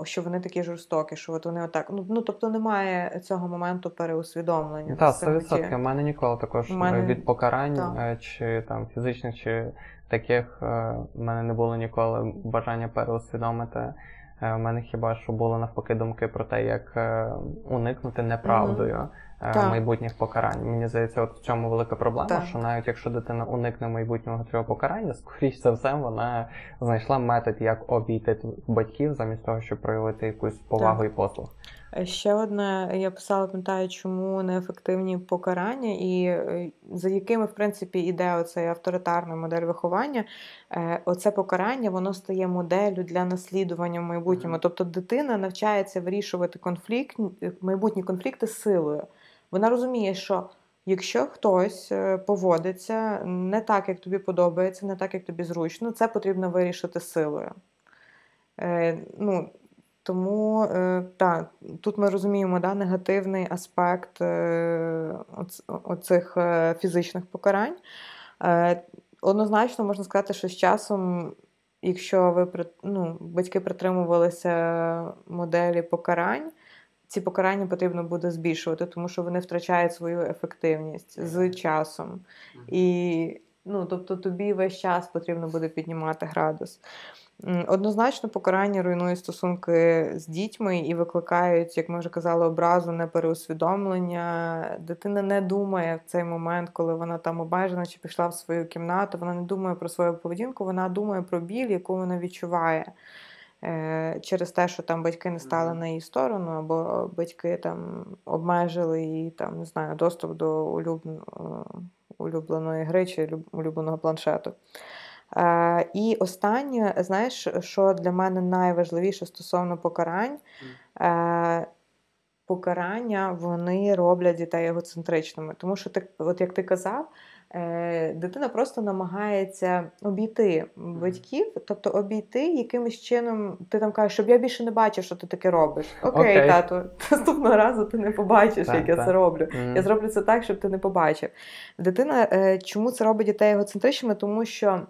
що вони такі жорстокі, що от вони отак. Ну ну тобто немає цього моменту переусвідомлення. Так, 100%. У мене ніколи також мене... від покарань так. чи там фізичних, чи таких у в мене не було ніколи бажання переусвідомити. У е, мене хіба що було навпаки думки про те, як е, уникнути неправдою. Mm-hmm. Е, так. майбутніх покарань. Мені здається, от в цьому велика проблема, так. що навіть якщо дитина уникне майбутнього цього покарання, скоріш за все, вона знайшла метод, як обійти батьків, замість того, щоб проявити якусь повагу так. і послуг. Е, ще одне, я писала, пам'ятаю, чому неефективні покарання, і е, за якими, в принципі, іде оцей авторитарна модель виховання. Оце покарання воно стає моделлю для наслідування в майбутньому. Тобто дитина навчається вирішувати конфлікт, майбутні конфлікти силою. Вона розуміє, що якщо хтось е, поводиться не так, як тобі подобається, не так, як тобі зручно, це потрібно вирішити силою. Е, ну, Тому е, так, тут ми розуміємо да, негативний аспект е, оцих фізичних покарань. Однозначно можна сказати, що з часом, якщо ви ну, батьки притримувалися моделі покарань, ці покарання потрібно буде збільшувати, тому що вони втрачають свою ефективність з часом. І ну, тобто тобі весь час потрібно буде піднімати градус. Однозначно, покарання руйнує стосунки з дітьми і викликають, як ми вже казали, образу непереусвідомлення. Дитина не думає в цей момент, коли вона там обмежена чи пішла в свою кімнату. Вона не думає про свою поведінку, вона думає про біль, яку вона відчуває. Е, через те, що там батьки не стали на її сторону, або батьки там обмежили її там, не знаю, доступ до улюбленої гри чи улюбленого планшету. Е, і останнє, знаєш, що для мене найважливіше стосовно покарань, е, покарання вони роблять дітей егоцентричними. Тому що ти, от як ти казав, Е, дитина просто намагається обійти батьків, тобто обійти якимось чином, ти там кажеш, щоб я більше не бачив, що ти таке робиш. Окей, okay. тату, наступного разу ти не побачиш, так, як так. я це роблю. Mm. Я зроблю це так, щоб ти не побачив. Дитина, е, чому це робить дітей егоцентричними? Тому що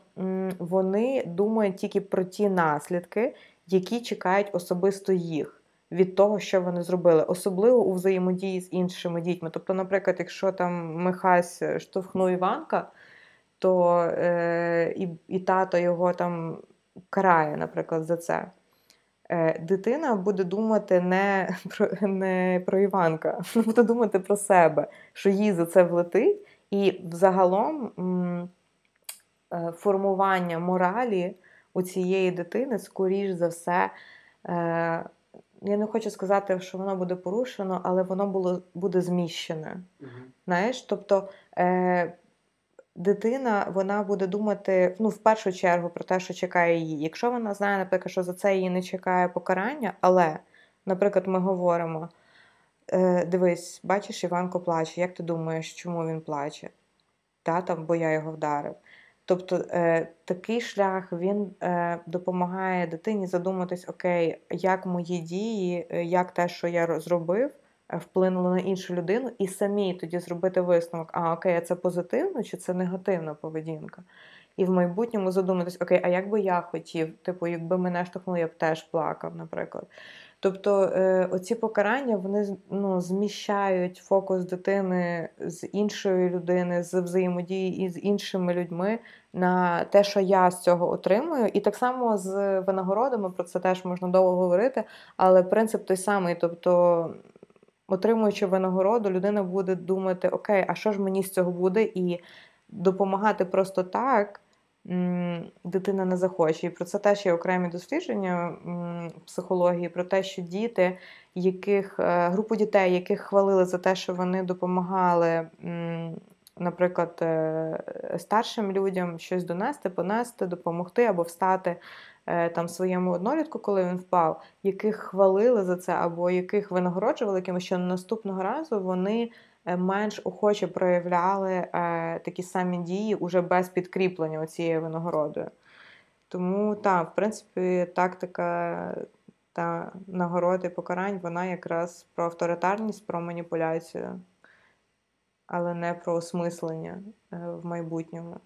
вони думають тільки про ті наслідки, які чекають особисто їх від того, що вони зробили, особливо у взаємодії з іншими дітьми. Тобто, наприклад, якщо там Михась штовхнув Іванка, то е, і, і тато його там карає, наприклад, за це. Е, Дитина буде думати не про не про Іванка, буде думати про себе, що їй за це влетить, і взагалом е, формування моралі у цієї дитини, скоріш за все, е, я не хочу сказати, що воно буде порушено, але воно було, буде зміщене. Угу. Знаєш, тобто е, дитина вона буде думати ну, в першу чергу про те, що чекає її. Якщо вона знає, наприклад, що за це її не чекає покарання, але, наприклад, ми говоримо: е, дивись, бачиш, Іванко плаче, як ти думаєш, чому він плаче? Та, там, Бо я його вдарив. Тобто е, такий шлях він е, допомагає дитині задуматись, окей, як мої дії, е, як те, що я зробив, е, вплинуло на іншу людину, і самі тоді зробити висновок: а окей, це позитивно чи це негативна поведінка? І в майбутньому задуматись, окей, а як би я хотів, типу, якби мене штовхнули, я б теж плакав, наприклад. Тобто е, оці покарання вони ну, зміщають фокус дитини з іншої людини, з взаємодії із іншими людьми на те, що я з цього отримую. І так само з винагородами про це теж можна довго говорити, але принцип той самий. Тобто, отримуючи винагороду, людина буде думати, окей, а що ж мені з цього буде? І допомагати просто так дитина не захоче. І про це теж є окремі дослідження психології, про те, що діти, яких е, групу дітей, яких хвалили за те, що вони допомагали, наприклад, е, старшим людям щось донести, понести, допомогти або встати. Е, там своєму однолітку, коли він впав, яких хвалили за це, або яких винагороджували, якимось що наступного разу вони менш охоче проявляли е, такі самі дії уже без підкріплення цією винагородою. Тому, так, в принципі, тактика та нагороди покарань, вона якраз про авторитарність, про маніпуляцію, але не про осмислення е, в майбутньому.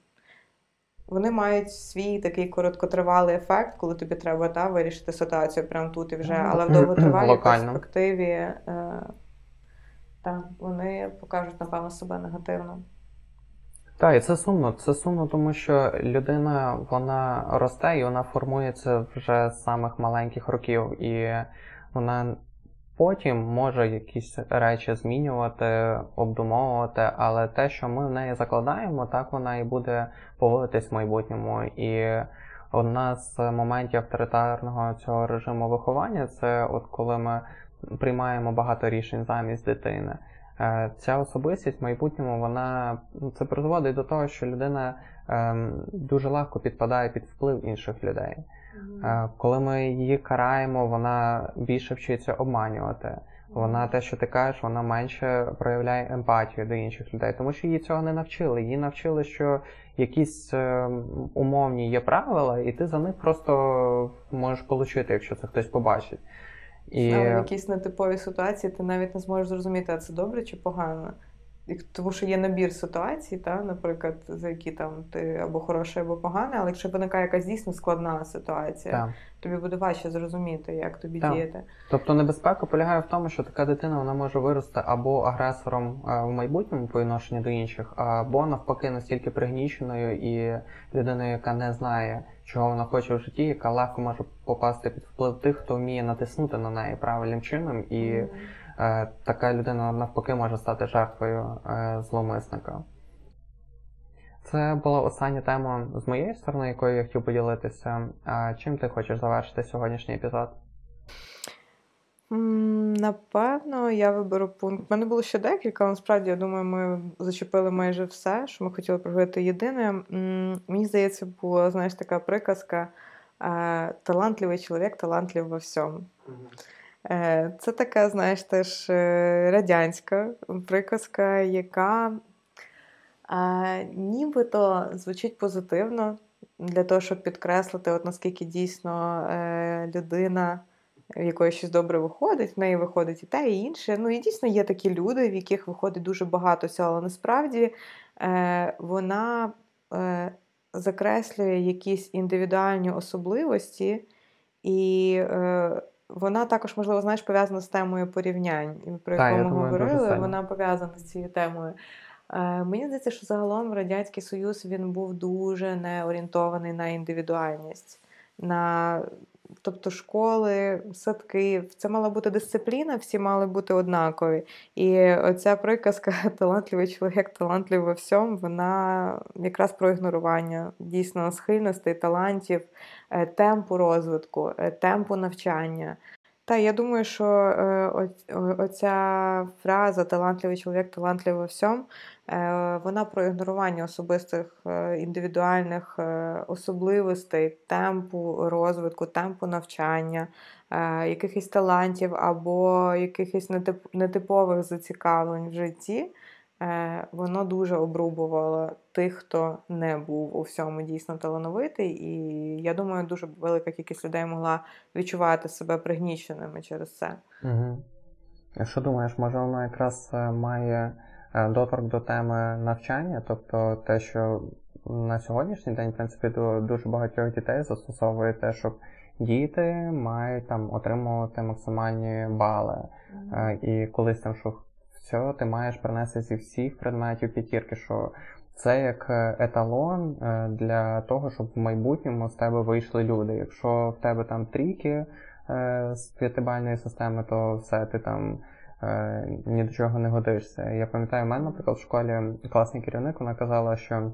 Вони мають свій такий короткотривалий ефект, коли тобі треба та, вирішити ситуацію прямо тут і вже, але в довготривалій перспективі так, вони покажуть, напевно, себе негативно. Так, і це сумно. Це сумно, тому що людина вона росте і вона формується вже з самих маленьких років, і вона потім може якісь речі змінювати, обдумовувати, але те, що ми в неї закладаємо, так вона і буде поводитись в майбутньому. І одна з моментів авторитарного цього режиму виховання це от коли ми приймаємо багато рішень замість дитини. Е, ця особистість в майбутньому вона ну, це призводить до того, що людина ем, дуже легко підпадає під вплив інших людей. Mm-hmm. Коли ми її караємо, вона більше вчиться обманювати. Вона те, що ти кажеш, вона менше проявляє емпатію до інших людей, тому що її цього не навчили. Її навчили, що якісь е, умовні є правила, і ти за них просто можеш отримати, якщо це хтось побачить. І... Але в якійсь нетиповій ситуації ти навіть не зможеш зрозуміти, а це добре чи погано. Тому що є набір ситуацій, та, наприклад, за які там ти або хороший, або поганий, але якщо виникає якась дійсно складна ситуація, так. тобі буде важче зрозуміти, як тобі так. діяти. Тобто небезпека полягає в тому, що така дитина вона може вирости або агресором е, в майбутньому по відношенню до інших, або навпаки настільки пригніченою і людиною, яка не знає, чого вона хоче в житті, яка легко може попасти під вплив тих, хто вміє натиснути на неї правильним чином і. Mm-hmm. Е, така людина навпаки може стати жертвою е, зловмисника. Це була остання тема з моєї сторони, якою я хотів поділитися. Чим ти хочеш завершити сьогоднішній епізод? Напевно, я виберу пункт. У мене було ще декілька, але насправді, я думаю, ми зачепили майже все, що ми хотіли проговорити. Єдине, мені здається, була знаєш, така приказка: е, талантливий чоловік, талантлив во всьому. Е, це така, знаєш, теж е, радянська приказка, яка нібито звучить позитивно для того, щоб підкреслити, от наскільки дійсно е, людина, в якої щось добре виходить, в неї виходить і те, і інше. Ну і дійсно є такі люди, в яких виходить дуже багато цього, але насправді вона закреслює якісь індивідуальні особливості. І вона також, можливо, знаєш, пов'язана з темою порівнянь, про яку ми говорили. Вона пов'язана з цією темою. Е, мені здається, що загалом Радянський Союз він був дуже не орієнтований на індивідуальність, на Тобто школи, садки, це мала бути дисципліна, всі мали бути однакові. І оця приказка талантливий чоловік, талантливий во всьому, вона якраз про ігнорування дійсно схильностей, талантів, е, темпу розвитку, е, темпу навчання. Та я думаю, що е, оця фраза талантливий чоловік, талантливий во всьому, Е, вона про ігнорування особистих е, індивідуальних е, особливостей, темпу розвитку, темпу навчання, якихось талантів або якихось нетипових зацікавлень в житті. Е, воно дуже обрубувало тих, хто не був у всьому дійсно талановитий. І я думаю, дуже велика кількість людей могла відчувати себе пригніченими через це. Угу. Що думаєш, може воно якраз е, має е, доторк до теми навчання, тобто те, що на сьогоднішній день, в принципі, дуже багатьох дітей застосовує те, щоб діти мають там отримувати максимальні бали. Mm-hmm. І колись там, що все, ти маєш принести зі всіх предметів п'ятірки, що це як е, еталон для того, щоб в майбутньому з тебе вийшли люди. Якщо в тебе там трійки з п'ятибальної системи, то все ти там. Ні до чого не годишся. Я пам'ятаю, в мене, наприклад, в школі класний керівник вона казала, що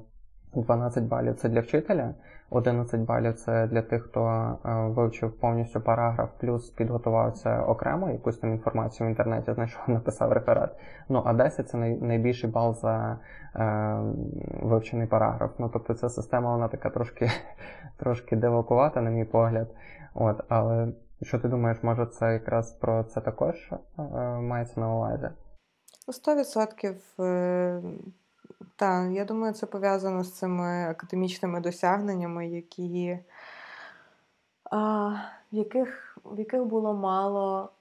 12 балів це для вчителя, 11 балів це для тих, хто е, вивчив повністю параграф, плюс підготувався окремо, якусь там інформацію в інтернеті, знайшов, написав реферат. Ну, а 10 це найбільший бал за е, вивчений параграф. Ну, тобто ця система вона така трошки трошки девакувата, на мій погляд. От, Але що ти думаєш, може це якраз про це також е, мається на увазі? 100% так, я думаю, це пов'язано з цими академічними досягненнями, які, а, в яких в яких було мало,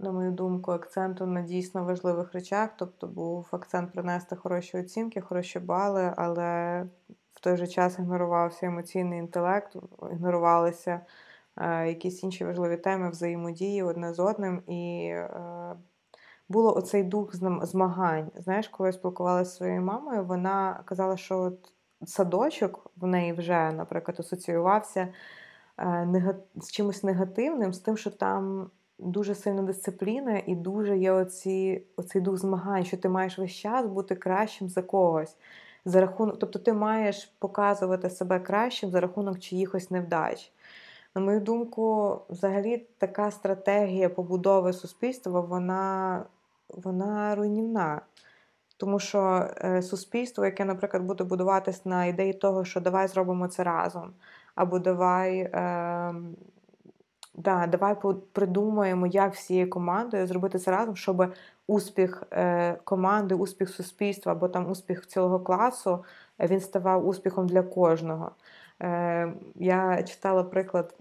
на мою думку, акценту на дійсно важливих речах. Тобто був акцент принести хороші оцінки, хороші бали, але в той же час ігнорувався емоційний інтелект, ігнорувалися е, якісь інші важливі теми взаємодії одне з одним. і е, було оцей дух змагань. Знаєш, коли я спілкувалася зі своєю мамою, вона казала, що от садочок в неї вже, наприклад, асоціювався е, з чимось негативним, з тим, що там дуже сильна дисципліна і дуже є оці, оцей дух змагань, що ти маєш весь час бути кращим за когось. За рахунок, Тобто ти маєш показувати себе кращим за рахунок чиїхось невдач. На мою думку, взагалі така стратегія побудови суспільства, вона вона руйнівна. Тому що е, суспільство, яке, наприклад, буде будуватись на ідеї того, що давай зробимо це разом, або давай е, да, давай придумаємо, як всією командою зробити це разом, щоб успіх е, команди, успіх суспільства або там успіх цілого класу він ставав успіхом для кожного. Е, Я читала приклад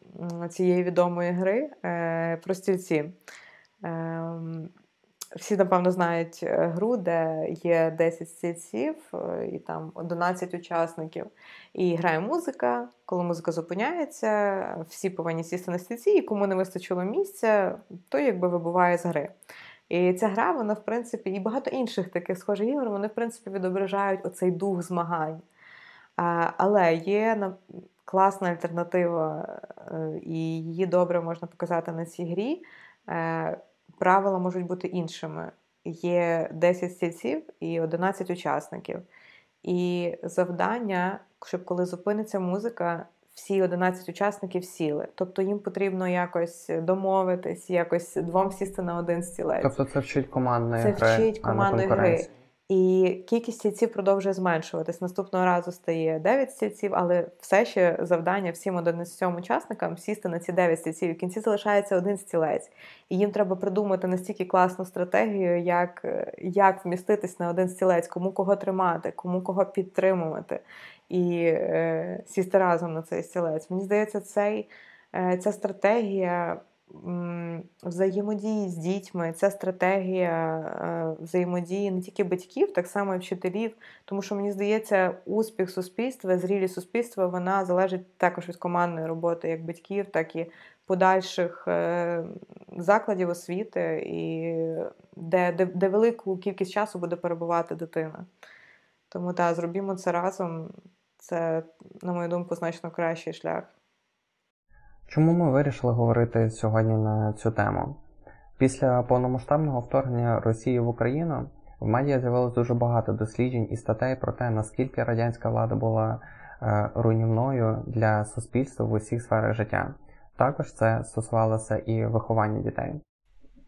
цієї відомої гри е, про стільці. Е, всі, напевно, знають е, гру, де є 10 стільців е, і там 11 учасників. І грає музика. Коли музика зупиняється, всі повинні сісти на стільці, і кому не вистачило місця, то якби вибуває з гри. І ця гра, вона, в принципі, і багато інших таких схожих ігор, вони, в принципі, відображають оцей дух змагань. Але є класна альтернатива, е, і її добре можна показати на цій грі правила можуть бути іншими. Є 10 стільців і 11 учасників. І завдання, щоб коли зупиниться музика, всі 11 учасників сіли. Тобто їм потрібно якось домовитись, якось двом сісти на один стілець. Тобто це вчить командної це гри. Вчить командної гри. І кількість стільців продовжує зменшуватись. Наступного разу стає 9 стільців, але все ще завдання всім 11 учасникам сісти на ці 9 стільців. І в кінці залишається один стілець. І їм треба придумати настільки класну стратегію, як як вміститись на один стілець, кому кого тримати, кому кого підтримувати і е, сісти разом на цей стілець. Мені здається, цей, е, ця стратегія взаємодії з дітьми, ця стратегія е, взаємодії не тільки батьків, так само і вчителів. Тому що мені здається, успіх суспільства, зрілість суспільства, вона залежить також від командної роботи, як батьків, так і подальших е, закладів освіти, і де, де, де велику кількість часу буде перебувати дитина. Тому так, зробімо це разом. Це, на мою думку, значно кращий шлях. Чому ми вирішили говорити сьогодні на цю тему? Після повномасштабного вторгнення Росії в Україну в медіа з'явилось дуже багато досліджень і статей про те, наскільки радянська влада була е, руйнівною для суспільства в усіх сферах життя. Також це стосувалося і виховання дітей.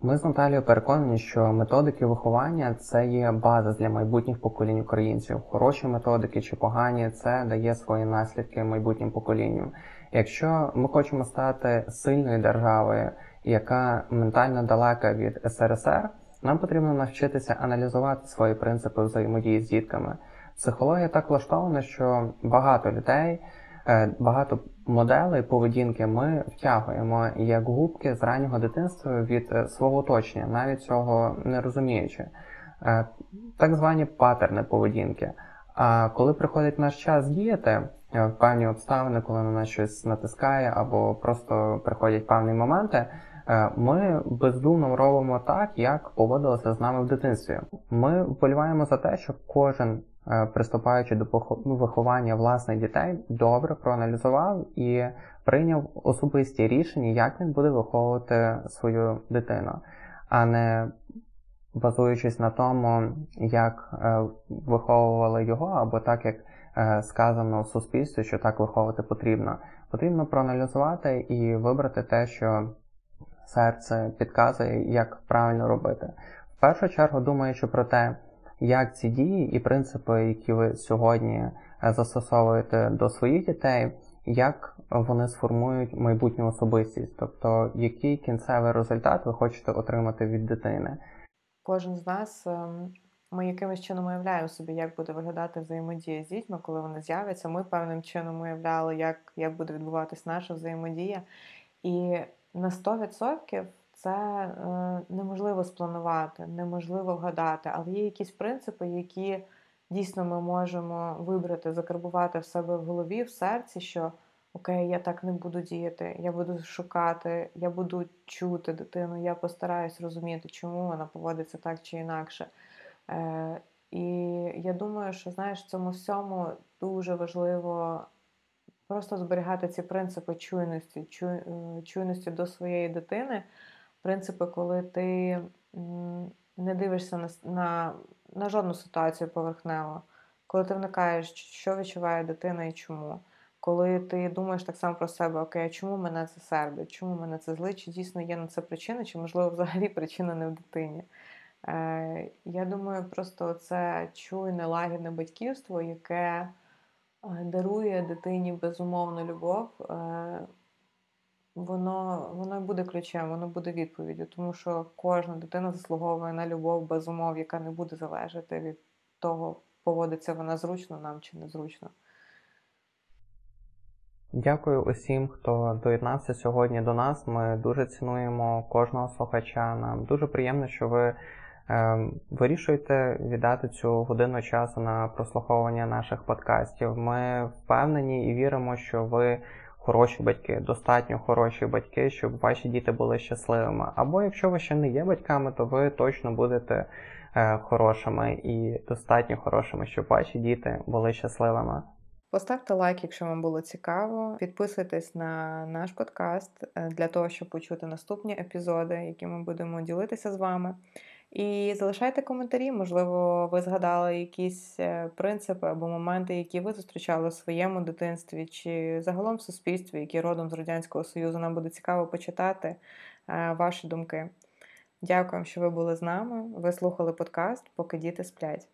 Ми з Наталією переконані, що методики виховання це є база для майбутніх поколінь українців. Хороші методики чи погані це дає свої наслідки майбутнім поколінням. Якщо ми хочемо стати сильною державою, яка ментально далека від СРСР, Нам потрібно навчитися аналізувати свої принципи взаємодії з дітками. Психологія так влаштована, що багато людей, е, багато моделей поведінки ми втягуємо як губки з раннього дитинства від е, свого оточення, навіть цього не розуміючи. Е, так звані патерни поведінки. А коли приходить наш час діяти, в певні обставини, коли на нас щось натискає, або просто приходять певні моменти, ми бездумно робимо так, як поводилося з нами в дитинстві. Ми вболіваємо за те, щоб кожен Е, приступаючи до ну, виховання власних дітей, добре проаналізував і прийняв особисті рішення, як він буде виховувати свою дитину, а не базуючись на тому, як е, виховували його, або так, як е, сказано в суспільстві, що так виховувати потрібно. Потрібно проаналізувати і вибрати те, що серце підказує, як правильно робити. В першу чергу, думаючи про те, як ці дії і принципи, які ви сьогодні е, застосовуєте до своїх дітей, як вони сформують майбутню особистість, тобто який кінцевий результат ви хочете отримати від дитини. Кожен з нас ем, ми якимось чином уявляємо собі, як буде виглядати взаємодія з дітьми, коли вони з'являться. Ми певним чином уявляли, як як буде відбуватись наша взаємодія. І на 100% це е, неможливо спланувати, неможливо вгадати, але є якісь принципи, які дійсно ми можемо вибрати, закарбувати в себе в голові, в серці, що окей, я так не буду діяти, я буду шукати, я буду чути дитину, я постараюсь розуміти, чому вона поводиться так чи інакше. Е, І я думаю, що знаєш, в цьому всьому дуже важливо. Просто зберігати ці принципи чуйності, е, чуйності до своєї дитини, принципи, коли ти не дивишся на на, на жодну ситуацію поверхнево, коли ти вникаєш, що відчуває дитина і чому. Коли ти думаєш так само про себе, окей, а чому мене це сердить, чому мене це злить, чи дійсно є на це причина, чи, можливо, взагалі причина не в дитині. Е, Я думаю, просто це чуйне лагідне батьківство, яке е, дарує дитині безумовну любов. Е, воно воно буде ключем, воно буде відповіддю, тому що кожна дитина заслуговує на любов без умов, яка не буде залежати від того, поводиться вона зручно нам чи незручно. Дякую усім, хто доєднався сьогодні до нас. Ми дуже цінуємо кожного слухача. Нам дуже приємно, що ви е, вирішуєте віддати цю годину часу на прослуховування наших подкастів. Ми впевнені і віримо, що ви хороші батьки, достатньо хороші батьки, щоб ваші діти були щасливими. Або якщо ви ще не є батьками, то ви точно будете е, хорошими і достатньо хорошими, щоб ваші діти були щасливими. Поставте лайк, якщо вам було цікаво. Підписуйтесь на наш подкаст е, для того, щоб почути наступні епізоди, які ми будемо ділитися з вами. І залишайте коментарі, можливо, ви згадали якісь е, принципи або моменти, які ви зустрічали в своєму дитинстві, чи загалом в суспільстві, які родом з Радянського Союзу. Нам буде цікаво почитати е, ваші думки. Дякуємо, що ви були з нами. Ви слухали подкаст, поки діти сплять.